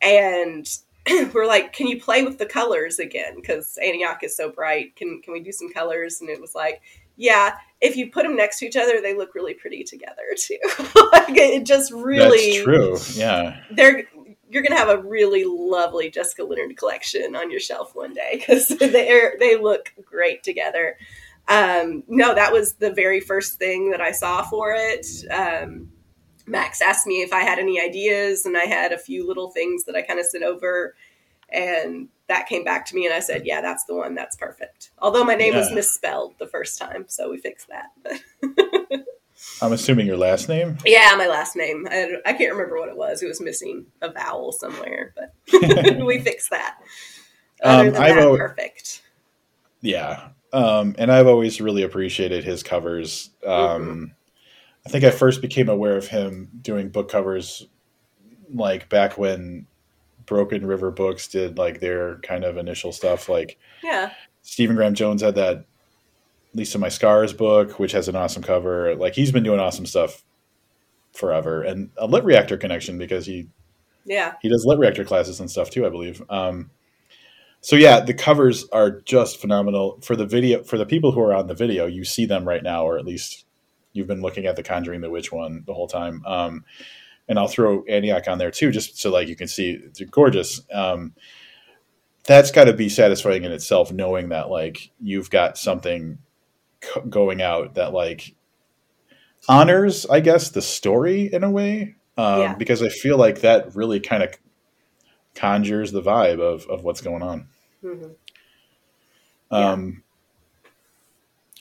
And [CLEARS THROAT] we're like, can you play with the colors again? Because Antioch is so bright. Can can we do some colors? And it was like, yeah. If you put them next to each other, they look really pretty together [LAUGHS] too. like it just really That's true. Yeah. They're you're gonna have a really lovely Jessica Leonard collection on your shelf one day because [LAUGHS] they they look great together. Um, no, that was the very first thing that I saw for it. Um, Max asked me if I had any ideas, and I had a few little things that I kind of sent over, and that came back to me, and I said, "Yeah, that's the one. That's perfect." Although my name yeah. was misspelled the first time, so we fixed that. [LAUGHS] I'm assuming your last name. Yeah, my last name. I, I can't remember what it was. It was missing a vowel somewhere, but [LAUGHS] we fixed that. Other um, I've that, perfect. Yeah, um, and I've always really appreciated his covers. Um, mm-hmm. I think I first became aware of him doing book covers like back when Broken River Books did like their kind of initial stuff. Like, yeah, Stephen Graham Jones had that Lisa My Scars book, which has an awesome cover. Like he's been doing awesome stuff forever, and a LitReactor connection because he, yeah, he does LitReactor classes and stuff too, I believe. Um, so yeah, the covers are just phenomenal for the video. For the people who are on the video, you see them right now, or at least you've been looking at the Conjuring the Witch one the whole time. Um, and I'll throw Antioch on there too, just so like you can see it's gorgeous. Um, that's got to be satisfying in itself, knowing that like you've got something going out that like honors, I guess, the story in a way. Um, yeah. Because I feel like that really kind of conjures the vibe of, of what's going on. Mm-hmm. Yeah. Um,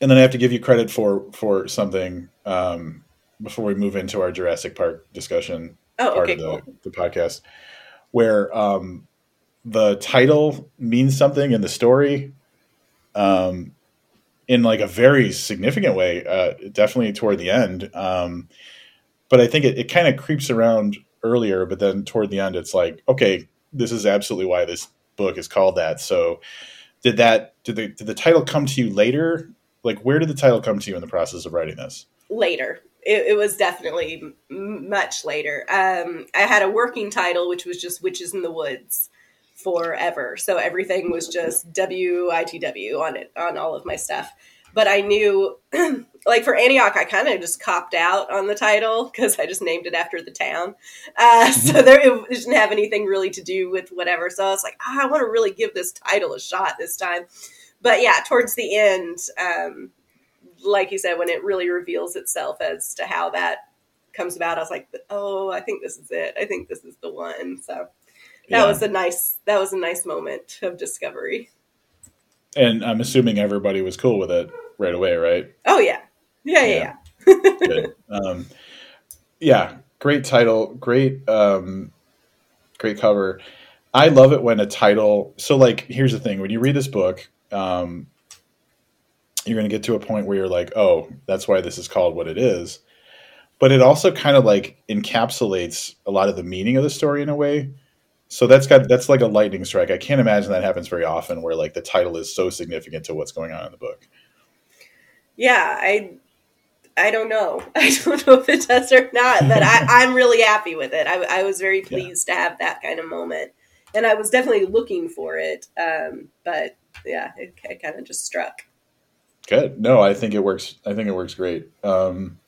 and then I have to give you credit for for something um, before we move into our Jurassic Park discussion oh, part okay, of the, cool. the podcast, where um, the title means something in the story. Um, in like a very significant way, uh, definitely toward the end. Um, but I think it, it kind of creeps around earlier, but then toward the end, it's like, okay, this is absolutely why this book is called that. So, did that did the did the title come to you later? Like, where did the title come to you in the process of writing this? Later. It, it was definitely m- much later. Um, I had a working title, which was just "Witches in the Woods." Forever. So everything was just WITW on it, on all of my stuff. But I knew, [CLEARS THROAT] like for Antioch, I kind of just copped out on the title because I just named it after the town. Uh, [LAUGHS] so there, it didn't have anything really to do with whatever. So I was like, oh, I want to really give this title a shot this time. But yeah, towards the end, um, like you said, when it really reveals itself as to how that comes about, I was like, oh, I think this is it. I think this is the one. So Yeah. was a nice that was a nice moment of discovery. And I'm assuming everybody was cool with it right away, right? Oh yeah, yeah, yeah. Yeah. yeah. [LAUGHS] Good. um, yeah, great title, great, um, great cover. I love it when a title. So, like, here's the thing: when you read this book, um, you're going to get to a point where you're like, "Oh, that's why this is called what it is." But it also kind of like encapsulates a lot of the meaning of the story in a way. So that's got that's like a lightning strike. I can't imagine that happens very often, where like the title is so significant to what's going on in the book. Yeah, I I don't know. [LAUGHS] I don't know if it does or not, but I, [LAUGHS] I'm really happy with it. I, I was very pleased to have that kind of moment, and I was definitely looking for it. Um, but yeah, it, it kind of just struck. Good. No, I think it works. I think it works great. Um,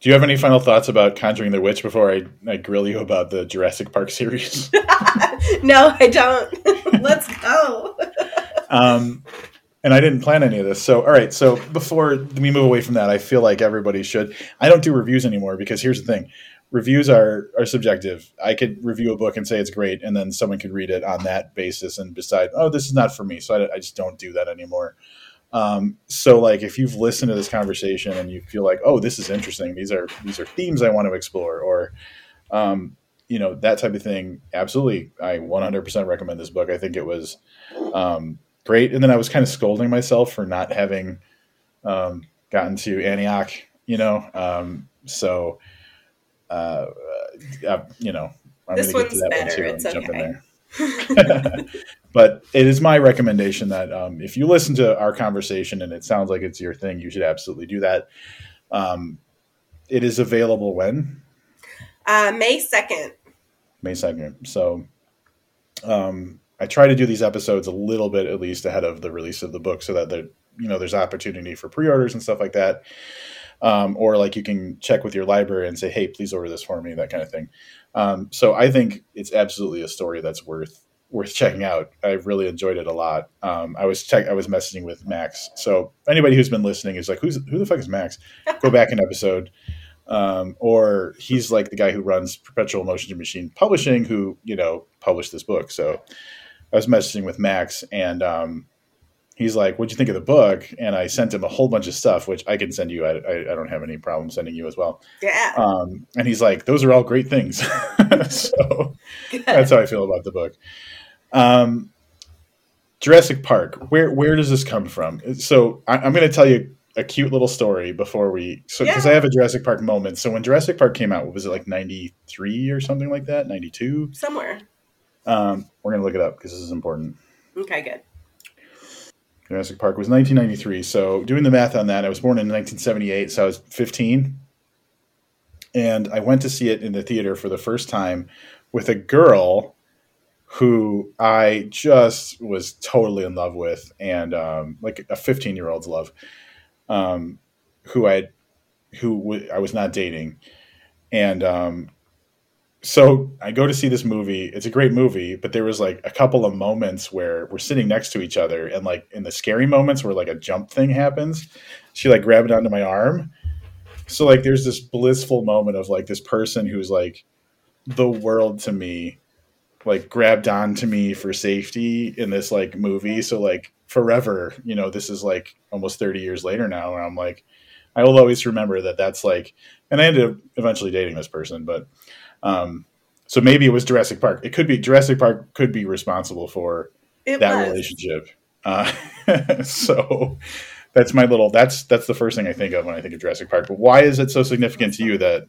do you have any final thoughts about Conjuring the Witch before I, I grill you about the Jurassic Park series? [LAUGHS] no, I don't. [LAUGHS] Let's go. um, and I didn't plan any of this. So, all right. So, before we move away from that, I feel like everybody should. I don't do reviews anymore because here's the thing reviews are, are subjective. I could review a book and say it's great, and then someone could read it on that basis and decide, oh, this is not for me. So, I, I just don't do that anymore. Um, so like if you've listened to this conversation and you feel like, oh, this is interesting, these are these are themes I want to explore, or um, you know that type of thing. Absolutely, I 100% recommend this book. I think it was um, great, and then I was kind of scolding myself for not having um, gotten to Antioch, you know. Um, so uh, uh, you know, I'm This going to get to one's that one better. too. It's and jump in okay. [LAUGHS] but it is my recommendation that um, if you listen to our conversation and it sounds like it's your thing, you should absolutely do that. Um, it is available when Uh, May second. May second. So um, I try to do these episodes a little bit at least ahead of the release of the book, so that there, you know, there's opportunity for pre-orders and stuff like that. Um, or like you can check with your library and say, "Hey, please order this for me," that kind of thing. Um, so I think it's absolutely a story that's worth worth checking out. I really enjoyed it a lot. Um, I was check I was messaging with Max. So anybody who's been listening is like, "Who's who the fuck is Max?" [LAUGHS] Go back an episode. Um, or he's like the guy who runs Perpetual Motion Machine Publishing, who you know published this book. So I was messaging with Max, and um, he's like, "What'd you think of the book?" And I sent him a whole bunch of stuff, which I can send you. I, I, I don't have any problem sending you as well. Yeah. Um, and he's like, "Those are all great things." [LAUGHS] so that's how I feel about the book. Um, Jurassic Park. Where where does this come from? So I, I'm going to tell you a cute little story before we. So because Yeah. I have a Jurassic Park moment. So when Jurassic Park came out, what was it like '93 or something like that? '92. Somewhere. Um, we're going to look it up because this is important. Okay, good. Jurassic Park was 1993. So doing the math on that, I was born in 1978, so I was 15, and I went to see it in the theater for the first time with a girl who I just was totally in love with, and um, like a 15 year old's love, um, who I who w- I was not dating, and um, so I go to see this movie. It's a great movie, but there was like a couple of moments where we're sitting next to each other, and like in the scary moments where like a jump thing happens, she like grabbed onto my arm. So like there's this blissful moment of like this person who's like the world to me, like grabbed onto me for safety in this like movie. So like forever, you know, this is like almost 30 years later now, and I'm like, I will always remember that that's like, and I ended up eventually dating this person, but um, so maybe it was Jurassic Park. It could be Jurassic Park could be responsible for It that was. relationship. Uh, [LAUGHS] so that's my little. That's that's the first thing I think of when I think of Jurassic Park. But why is it so significant to you that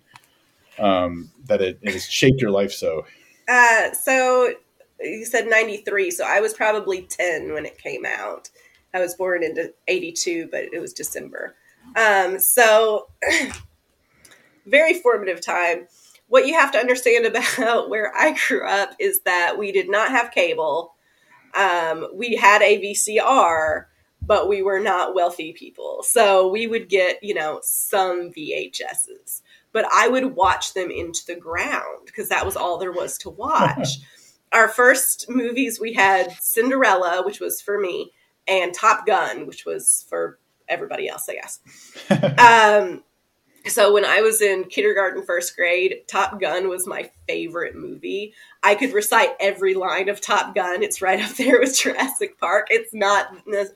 um, that it, it has shaped your life so? Uh, so you said 93, so I was probably 10 when it came out. I was born into 82, but it was December. Um, so [CLEARS THROAT] very formative time. What you have to understand [LAUGHS] about where I grew up is that we did not have cable. Um, we had a VCR, but we were not wealthy people. So we would get, you know, some VHSs, but I would watch them into the ground because that was all there was to [LAUGHS] watch. Our first movies, we had Cinderella, which was for me, and Top Gun, which was for everybody else, I guess. [LAUGHS] um, so when I was in kindergarten, first grade, Top Gun was my favorite movie. I could recite every line of Top Gun. It's right [LAUGHS] up there with Jurassic Park. It's not,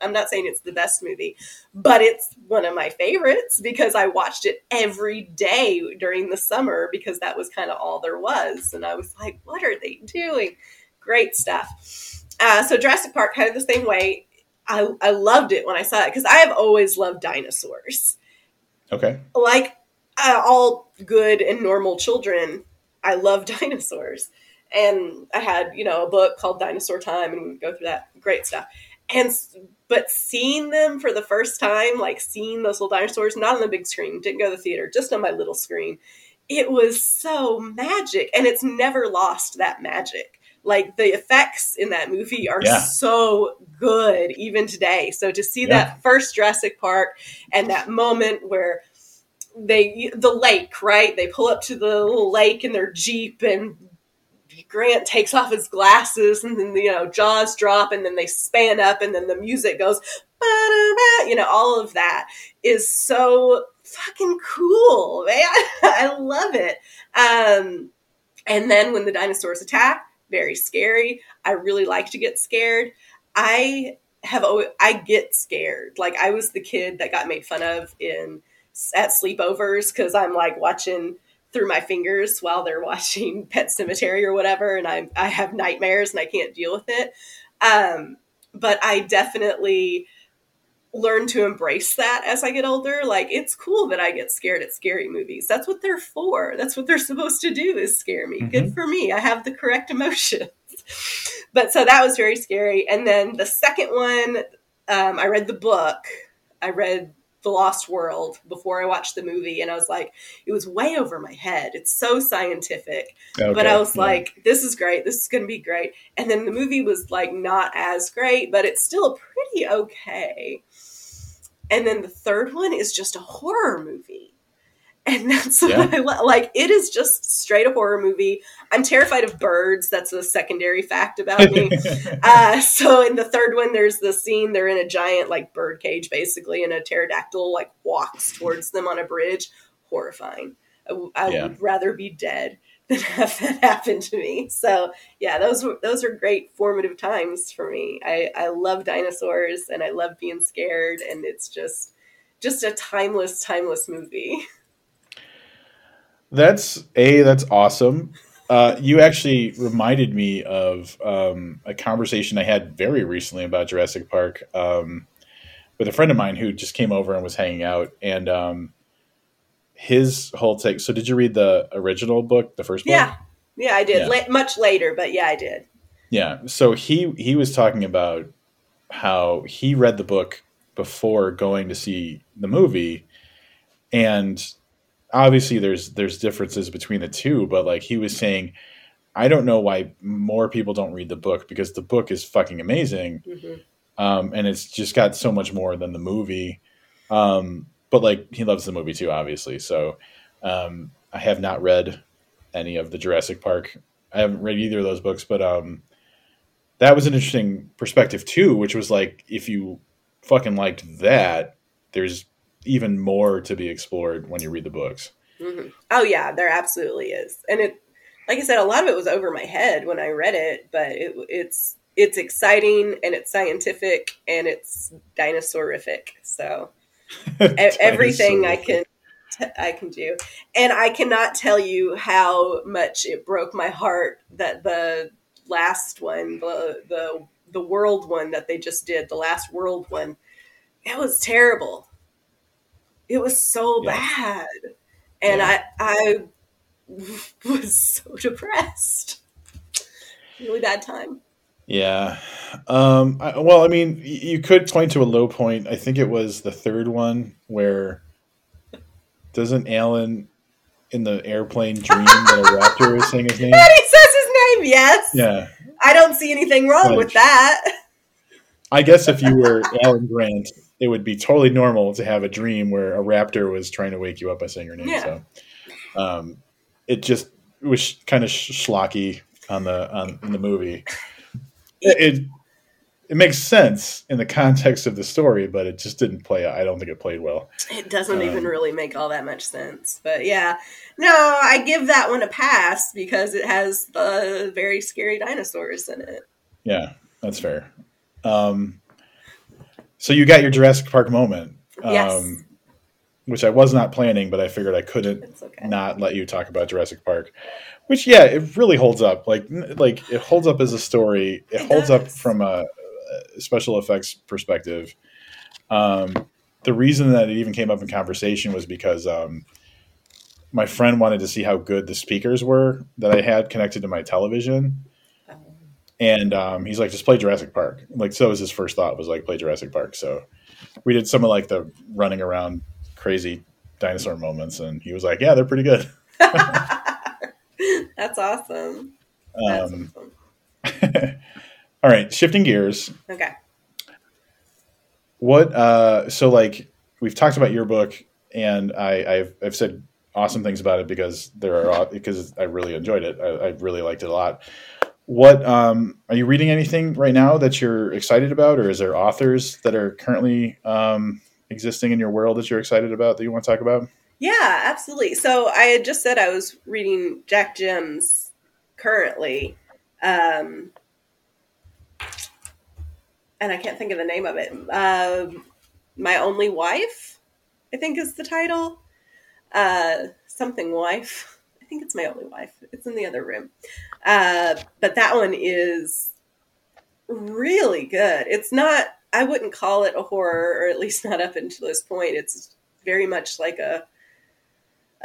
I'm not saying it's the best movie, but it's one of my favorites because I watched it every day during the summer because that was kind of all there was. And I was like, what are they doing? Great stuff. Uh, so Jurassic Park, kind of the same way. I, I loved it when I saw it because I have always loved dinosaurs. Okay. Like uh, all good and normal children, I love [LAUGHS] dinosaurs. And I had, you know, a book called Dinosaur Time, and we would go through that great stuff. And but seeing them for the first time, like seeing those little dinosaurs, not on the big screen, didn't go to the theater, just on my little screen, it was so magic, and it's never lost that magic. Like the effects in that movie are yeah. so good even today. So to see yeah. that first Jurassic Park and that moment where they the lake, right? They pull up to the lake in their jeep, and Grant takes off his glasses, and then you know jaws drop, and then they span up, and then the music goes, you know, all of that is so fucking cool, man. [LAUGHS] I love it. Um, and then when the dinosaurs attack, very scary. I really like to get scared. I have always, I get scared. Like I was the kid that got made fun of in at sleepovers because I'm like watching through my fingers while they're [LAUGHS] watching Pet Sematary or whatever, and I I have nightmares and I can't deal with it. Um, but I definitely learn to embrace that as I get older. Like it's cool that I get scared at scary movies. That's what they're for. That's what they're supposed to do is scare me. Mm-hmm. Good for me. I have the correct emotions. [LAUGHS] but so that was very scary. And then the second one, um, I read the book. I read the Lost World before I watched the movie, and I was like, it was way over my head. It's so scientific, okay. but I was yeah. like, this is great. This is going to be great. And then the movie was like not as great, but it's still pretty okay. And then the third one is just a horror movie and that's yeah. what I lo- like. It is just straight a horror movie. I'm terrified of birds. That's a secondary fact about me. [LAUGHS] uh, so in the third one, there's the scene they're in a giant like bird cage, basically, and a pterodactyl like walks towards them on a bridge. Horrifying. I, yeah. would rather be dead than [LAUGHS] have that happen to me. So yeah, those were those are great formative times for me. I, I love dinosaurs and I love being scared, and it's just just a timeless, timeless movie. [LAUGHS] That's a that's awesome. Uh, you actually reminded me of um, a conversation I had very recently about Jurassic Park um, with a friend of mine who just came over and was hanging out, and um, his whole take. So, did you read the original book, the first book? Yeah, yeah, I did. Yeah. La- much later, but yeah, I did. Yeah. So he he was talking about how he read the book before going to see the movie, and obviously there's there's differences between the two, but like he was saying, I don't know why more people don't read the book because the book is fucking amazing, mm-hmm. um, and it's just got so much more than the movie. Um, but like he loves the movie too, obviously. So um, I have not read any of the Jurassic Park. I haven't read either of those books, but um, that was an interesting perspective too, which was like if you fucking liked that, there's even more to be explored when you read the books. Mm-hmm. Oh yeah, there absolutely is, and it, like I said, a lot of it was over my head when I read it, but it, it's it's exciting and it's scientific and it's dinosaurific. So [LAUGHS] everything I can I can do, and I cannot tell you how much it broke my heart that the last one, the the the world one that they just did, the last world one, it was terrible. It was so yeah. bad. And yeah. I I [LAUGHS] was so depressed. Really bad time. Yeah. Um, I, well, I mean, you could point to a low point. I think it was the third one where doesn't Alan in the airplane dream that a raptor is saying his [LAUGHS] name? And he says his name, yes. Yeah. I don't see anything wrong with that. I guess if you were Alan Grant, it would be totally normal to have a dream where a raptor was trying to wake you up by saying your name. Yeah. So um, it just was kind of schlocky on the on in the movie. It, it, it makes sense in the context of the story, but it just didn't play. I don't think it played well. It doesn't Um, even really make all that much sense. But yeah, no, I give that one a pass because it has the very scary dinosaurs in it. Yeah, that's fair. Um, so you got your Jurassic Park moment, um, which I was not planning, but I figured I couldn't okay. not let you talk about Jurassic Park. Which, yeah, it really holds up. Like, like it holds up as a story. It, It holds up from a, a special effects perspective. Um, the reason that it even came up in conversation was because um, my friend wanted to see how good the speakers were that I had connected to my television. And um, he's like, just play Jurassic Park. Like, so was his first thought was like, play Jurassic Park. So we did some of like the running around crazy dinosaur moments, and he was like, yeah, they're pretty good. [LAUGHS] [LAUGHS] That's awesome. That's Um, awesome. [LAUGHS] all right, shifting gears. Okay. What? Uh, so like we've talked about your book, and I, I've I've said awesome things about it because there are because I really enjoyed it. I, I really liked it a lot. What um, are you reading anything right now that you're excited about, or is there authors that are currently um, existing in your world that you're excited about that you want to talk about? Yeah, absolutely. So I had just said I was reading Jac Jemc's currently. Um, and I can't think of the name of it. Um My Only Wife, I think is the title. Uh, something wife. I think it's My Only Wife. It's in the other room. Uh, but that one is really good. It's not, I wouldn't call it a horror, or at least [LAUGHS] not up until this point. It's very much like a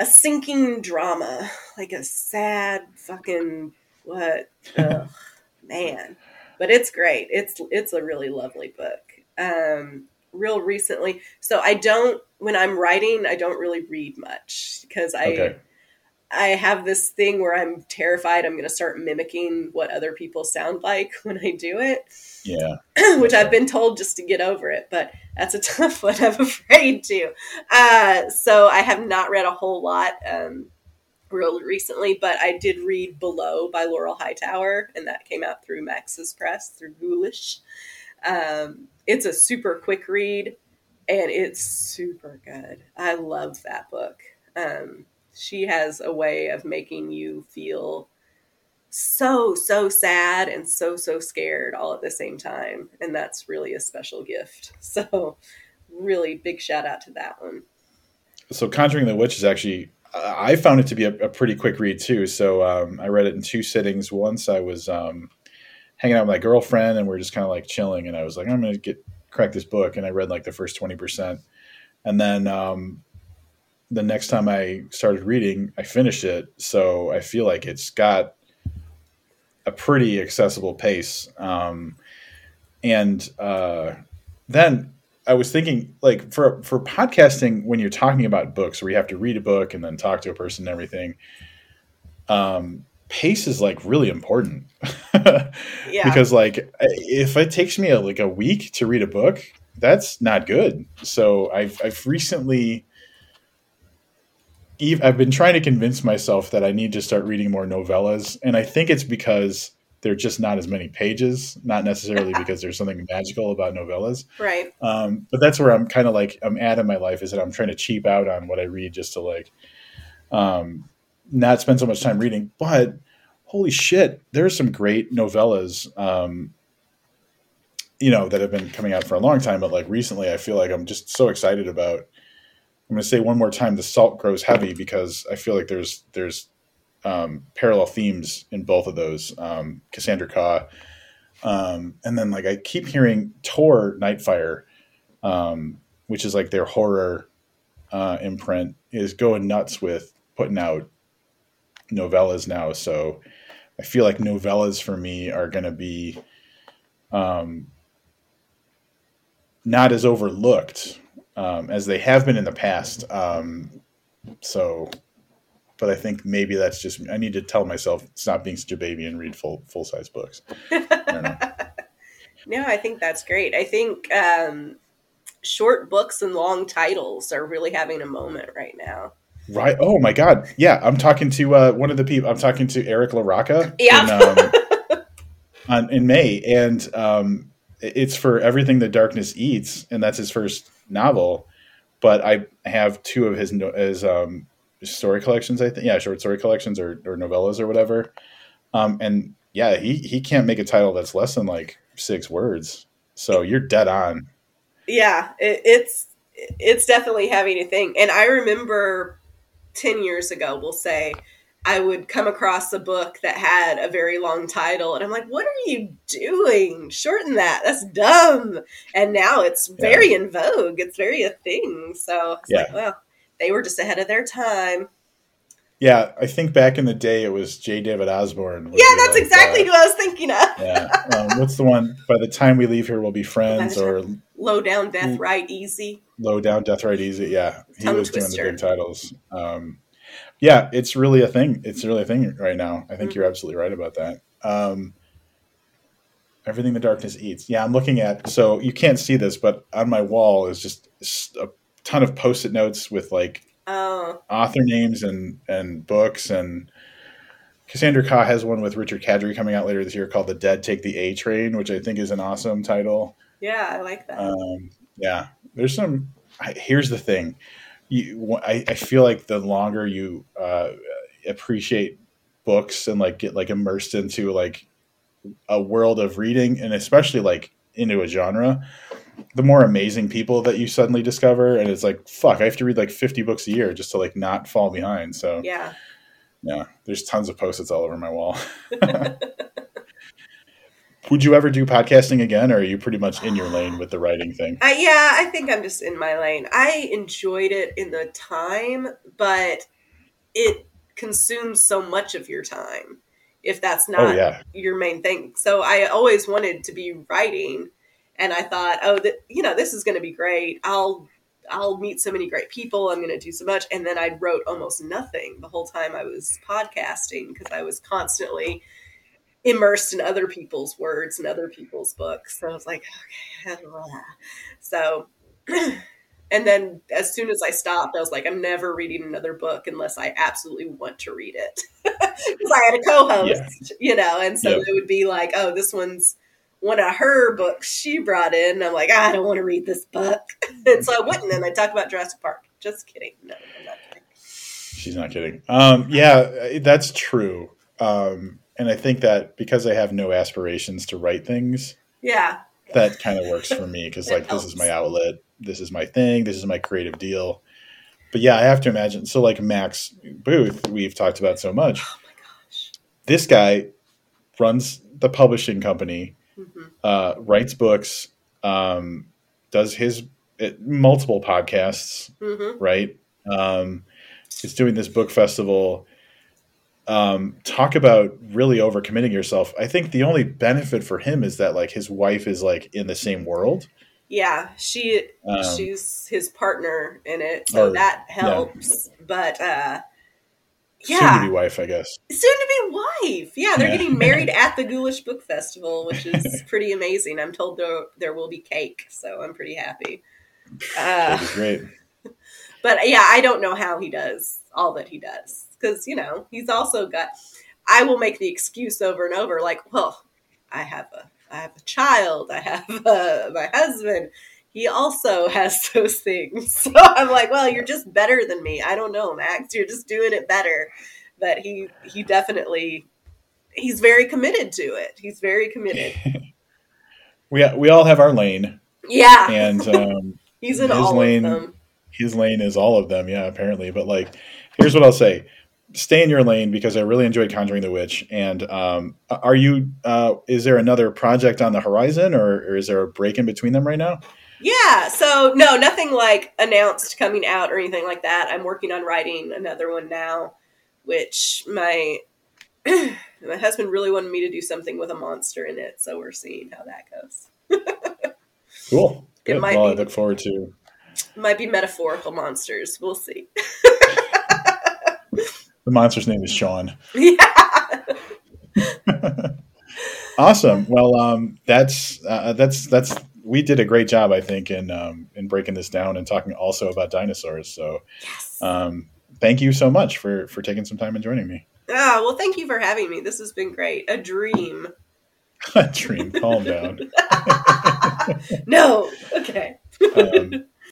a sinking drama, like a sad fucking what ugh, [LAUGHS] man. But it's great. It's it's a really lovely book. Um, real recently, so I don't when I'm writing, I don't really read much because I Okay. I have this thing where I'm terrified I'm going to start mimicking what other people sound like [LAUGHS] when I do it Yeah. [CLEARS THROAT] which I've been told just to get over it, but that's a [LAUGHS] tough one. I'm [LAUGHS] afraid to. Uh, so I have not read a whole lot um, real recently, but I did read Below by Laurel Hightower, and that came out through Max's Press through Ghoulish. Um, it's a super quick read, and it's super good. I love that book. Um, she has a way of making you feel so so sad and so so scared all at the same time. And that's really a special gift. [LAUGHS] So really big shout out to that one. So conjuring the witch is actually i found it to be a, a pretty quick read too. So um, i read it in two sittings. Once i was um, hanging out with my girlfriend and we are just kind of like chilling and i was like i'm gonna get crack this book. And i read like the first 20% and then um, the next time i started reading i finished it so i feel like it's got a pretty accessible pace um, and uh, then I was thinking, like for for podcasting, when you're talking about books, where you have to read a book and then talk to a person and everything, um, pace is like really important. [LAUGHS] yeah because like if it takes me a, like a week to read a book, that's not good. So I've I've recently. I've been trying to convince myself that I need to start reading more novellas, and I think it's because they're just not as many pages, not necessarily [LAUGHS] because there's something magical about novellas. right Um, but that's where I'm kind of like I'm at in my life is that I'm trying to cheap out on what I read just to like um, not spend so much time reading. But holy shit, there's some great novellas, um, you know, that have been coming out for a long time. But like recently, I feel like I'm just so excited about. I'm going to say one more time, the salt grows heavy because I feel like there's there's um, parallel themes in both of those. Um, Cassandra Khaw, um, and then like I keep hearing Tor Nightfire, um, which is like their horror uh, imprint, is going nuts with putting out novellas now. So I feel like novellas for me are going to be um, not as overlooked um, as they have been in the past. Um, so, but I think maybe that's just I need to tell myself stop being such a baby and read full full size books. I [LAUGHS] no i think that's great i think um, short books and long titles are really having a moment right now Right. Oh my God. Yeah, I'm talking to uh, one of the people. I'm talking to Eric LaRocca. Yeah. In, um, [LAUGHS] on, in May, and um, it's for everything the darkness eats, and that's his first novel. But I have two of his his um, story collections. I think, yeah, short story collections or, or novellas or whatever. Um, and yeah, he he can't make a title that's less than like six words. So you're dead on. Yeah, it, it's it's definitely having a thing. And I remember ten years ago, we'll say I would come across a book that had a very long title, and I'm like, "What are you doing? Shorten that. That's dumb." And now it's very yeah. in vogue. It's very a thing. So it's yeah. like, well, they were just ahead of their time. Yeah, I think back in the day it was J. David Osborne. Yeah, that's like, exactly uh, who I was thinking of. yeah, um, what's the one? By the time we leave here, we'll be friends, or Low Down Death right, Easy. Low Down Death right, Easy. Yeah, he Tongue was twister. doing the big titles. Um, yeah, it's really a thing. It's really a thing right now. I think mm-hmm. you're absolutely right about that. Um, everything the darkness eats. Yeah, I'm looking at. So you can't see this, but on my wall is just a ton of post-it notes with like oh. author names and and books and Cassandra Khaw has one with Richard Kadrey coming out later this year called "The Dead Take the A Train," which I think is an awesome title. Yeah, I like that. Um, yeah, there's some. Here's the thing, you, I, I feel like the longer you uh, appreciate books and like get like immersed into like a world of reading, and especially like into a genre, the more amazing people that you suddenly discover. And it's like fuck i have to read like 50 books a year just to like not fall behind. So yeah. yeah there's tons of post-its all over my wall [LAUGHS] [LAUGHS] would you ever do podcasting again or are you pretty much in your lane with the writing thing uh, yeah i think i'm just in my lane i enjoyed it in the time but it consumes so much of your time if that's oh, not oh, yeah. your main thing so i always wanted to be writing and I thought, oh, th- you know, this is going to be great. I'll I'll meet so many great people. I'm going to do so much. And then I wrote almost nothing the whole time I was podcasting because I was constantly immersed in other people's words and other people's books. So I was like, okay. So, [CLEARS THROAT] and then as soon as I stopped, I was like, I'm never reading another book unless I absolutely want to read it. [LAUGHS] Because I had a co host, yeah. you know, and so it would be like, oh, this one's one of her books she brought in. I'm like, I don't want to read this book. [LAUGHS] and so I wouldn't. And I talk about Jurassic Park. Just kidding. No, I'm not kidding. She's not kidding. Um, yeah, that's true. Um, and I think that because I have no aspirations to write things, yeah, that kind of works for me because [LAUGHS] like helps. this is my outlet, this is my thing, this is my creative deal. But yeah, I have to imagine. So like Max Booth, we've talked about so much. Oh my gosh, this guy runs the publishing company mm-hmm. uh, writes books, um, does his it, multiple podcasts, mm-hmm. right? Um, is doing this book festival. Um, talk about really overcommitting yourself. I think the only benefit for him is that like his wife is like in the same world. Yeah, she um, she's his partner in it, so or, that helps. Yeah. But uh, yeah. soon to be wife, I guess. Soon to be wife. Yeah, they're yeah. getting married [LAUGHS] at the Ghoulish Book Festival, which is [LAUGHS] pretty amazing. I'm told there, there will be cake, so I'm pretty happy. Uh, great. [LAUGHS] But yeah, I don't know how he does all that he does because you know he's also got. I will make the excuse over and over, like, well, I have a, I have a child, I have a, [LAUGHS] my husband, he also [LAUGHS] has those things. [LAUGHS] So I'm like, well, you're just better than me. I don't know, Max. You're just doing it better. But he he definitely he's very committed to it. He's very committed. we we all have our lane. Yeah, and um, he's in his lane. His lane is all of them. Yeah, apparently. But like, here's what I'll say: stay in your lane because I really enjoyed Conjuring the Witch. And um, are you? Uh, is there another project on the horizon, or, or is there a break in between them right now? Yeah, so no, nothing like announced coming out or anything like that. I'm working on writing another one now, which my [CLEARS THROAT] my husband really wanted me to do something with a monster in it, so we're seeing how that goes. [LAUGHS] cool. Good. It might well, be, I look forward to. Might be metaphorical monsters. We'll see. [LAUGHS] the monster's name is Sean. Yeah. [LAUGHS] [LAUGHS] awesome. Well, um, that's uh, that's that's we did a great job, I think, in um, in breaking this down and talking also about dinosaurs. So, yes. um, thank you so much for for taking some time and joining me. Ah, well, thank you for having me. This has been great. A dream. [LAUGHS] a Dream, calm down. no. Okay. Um,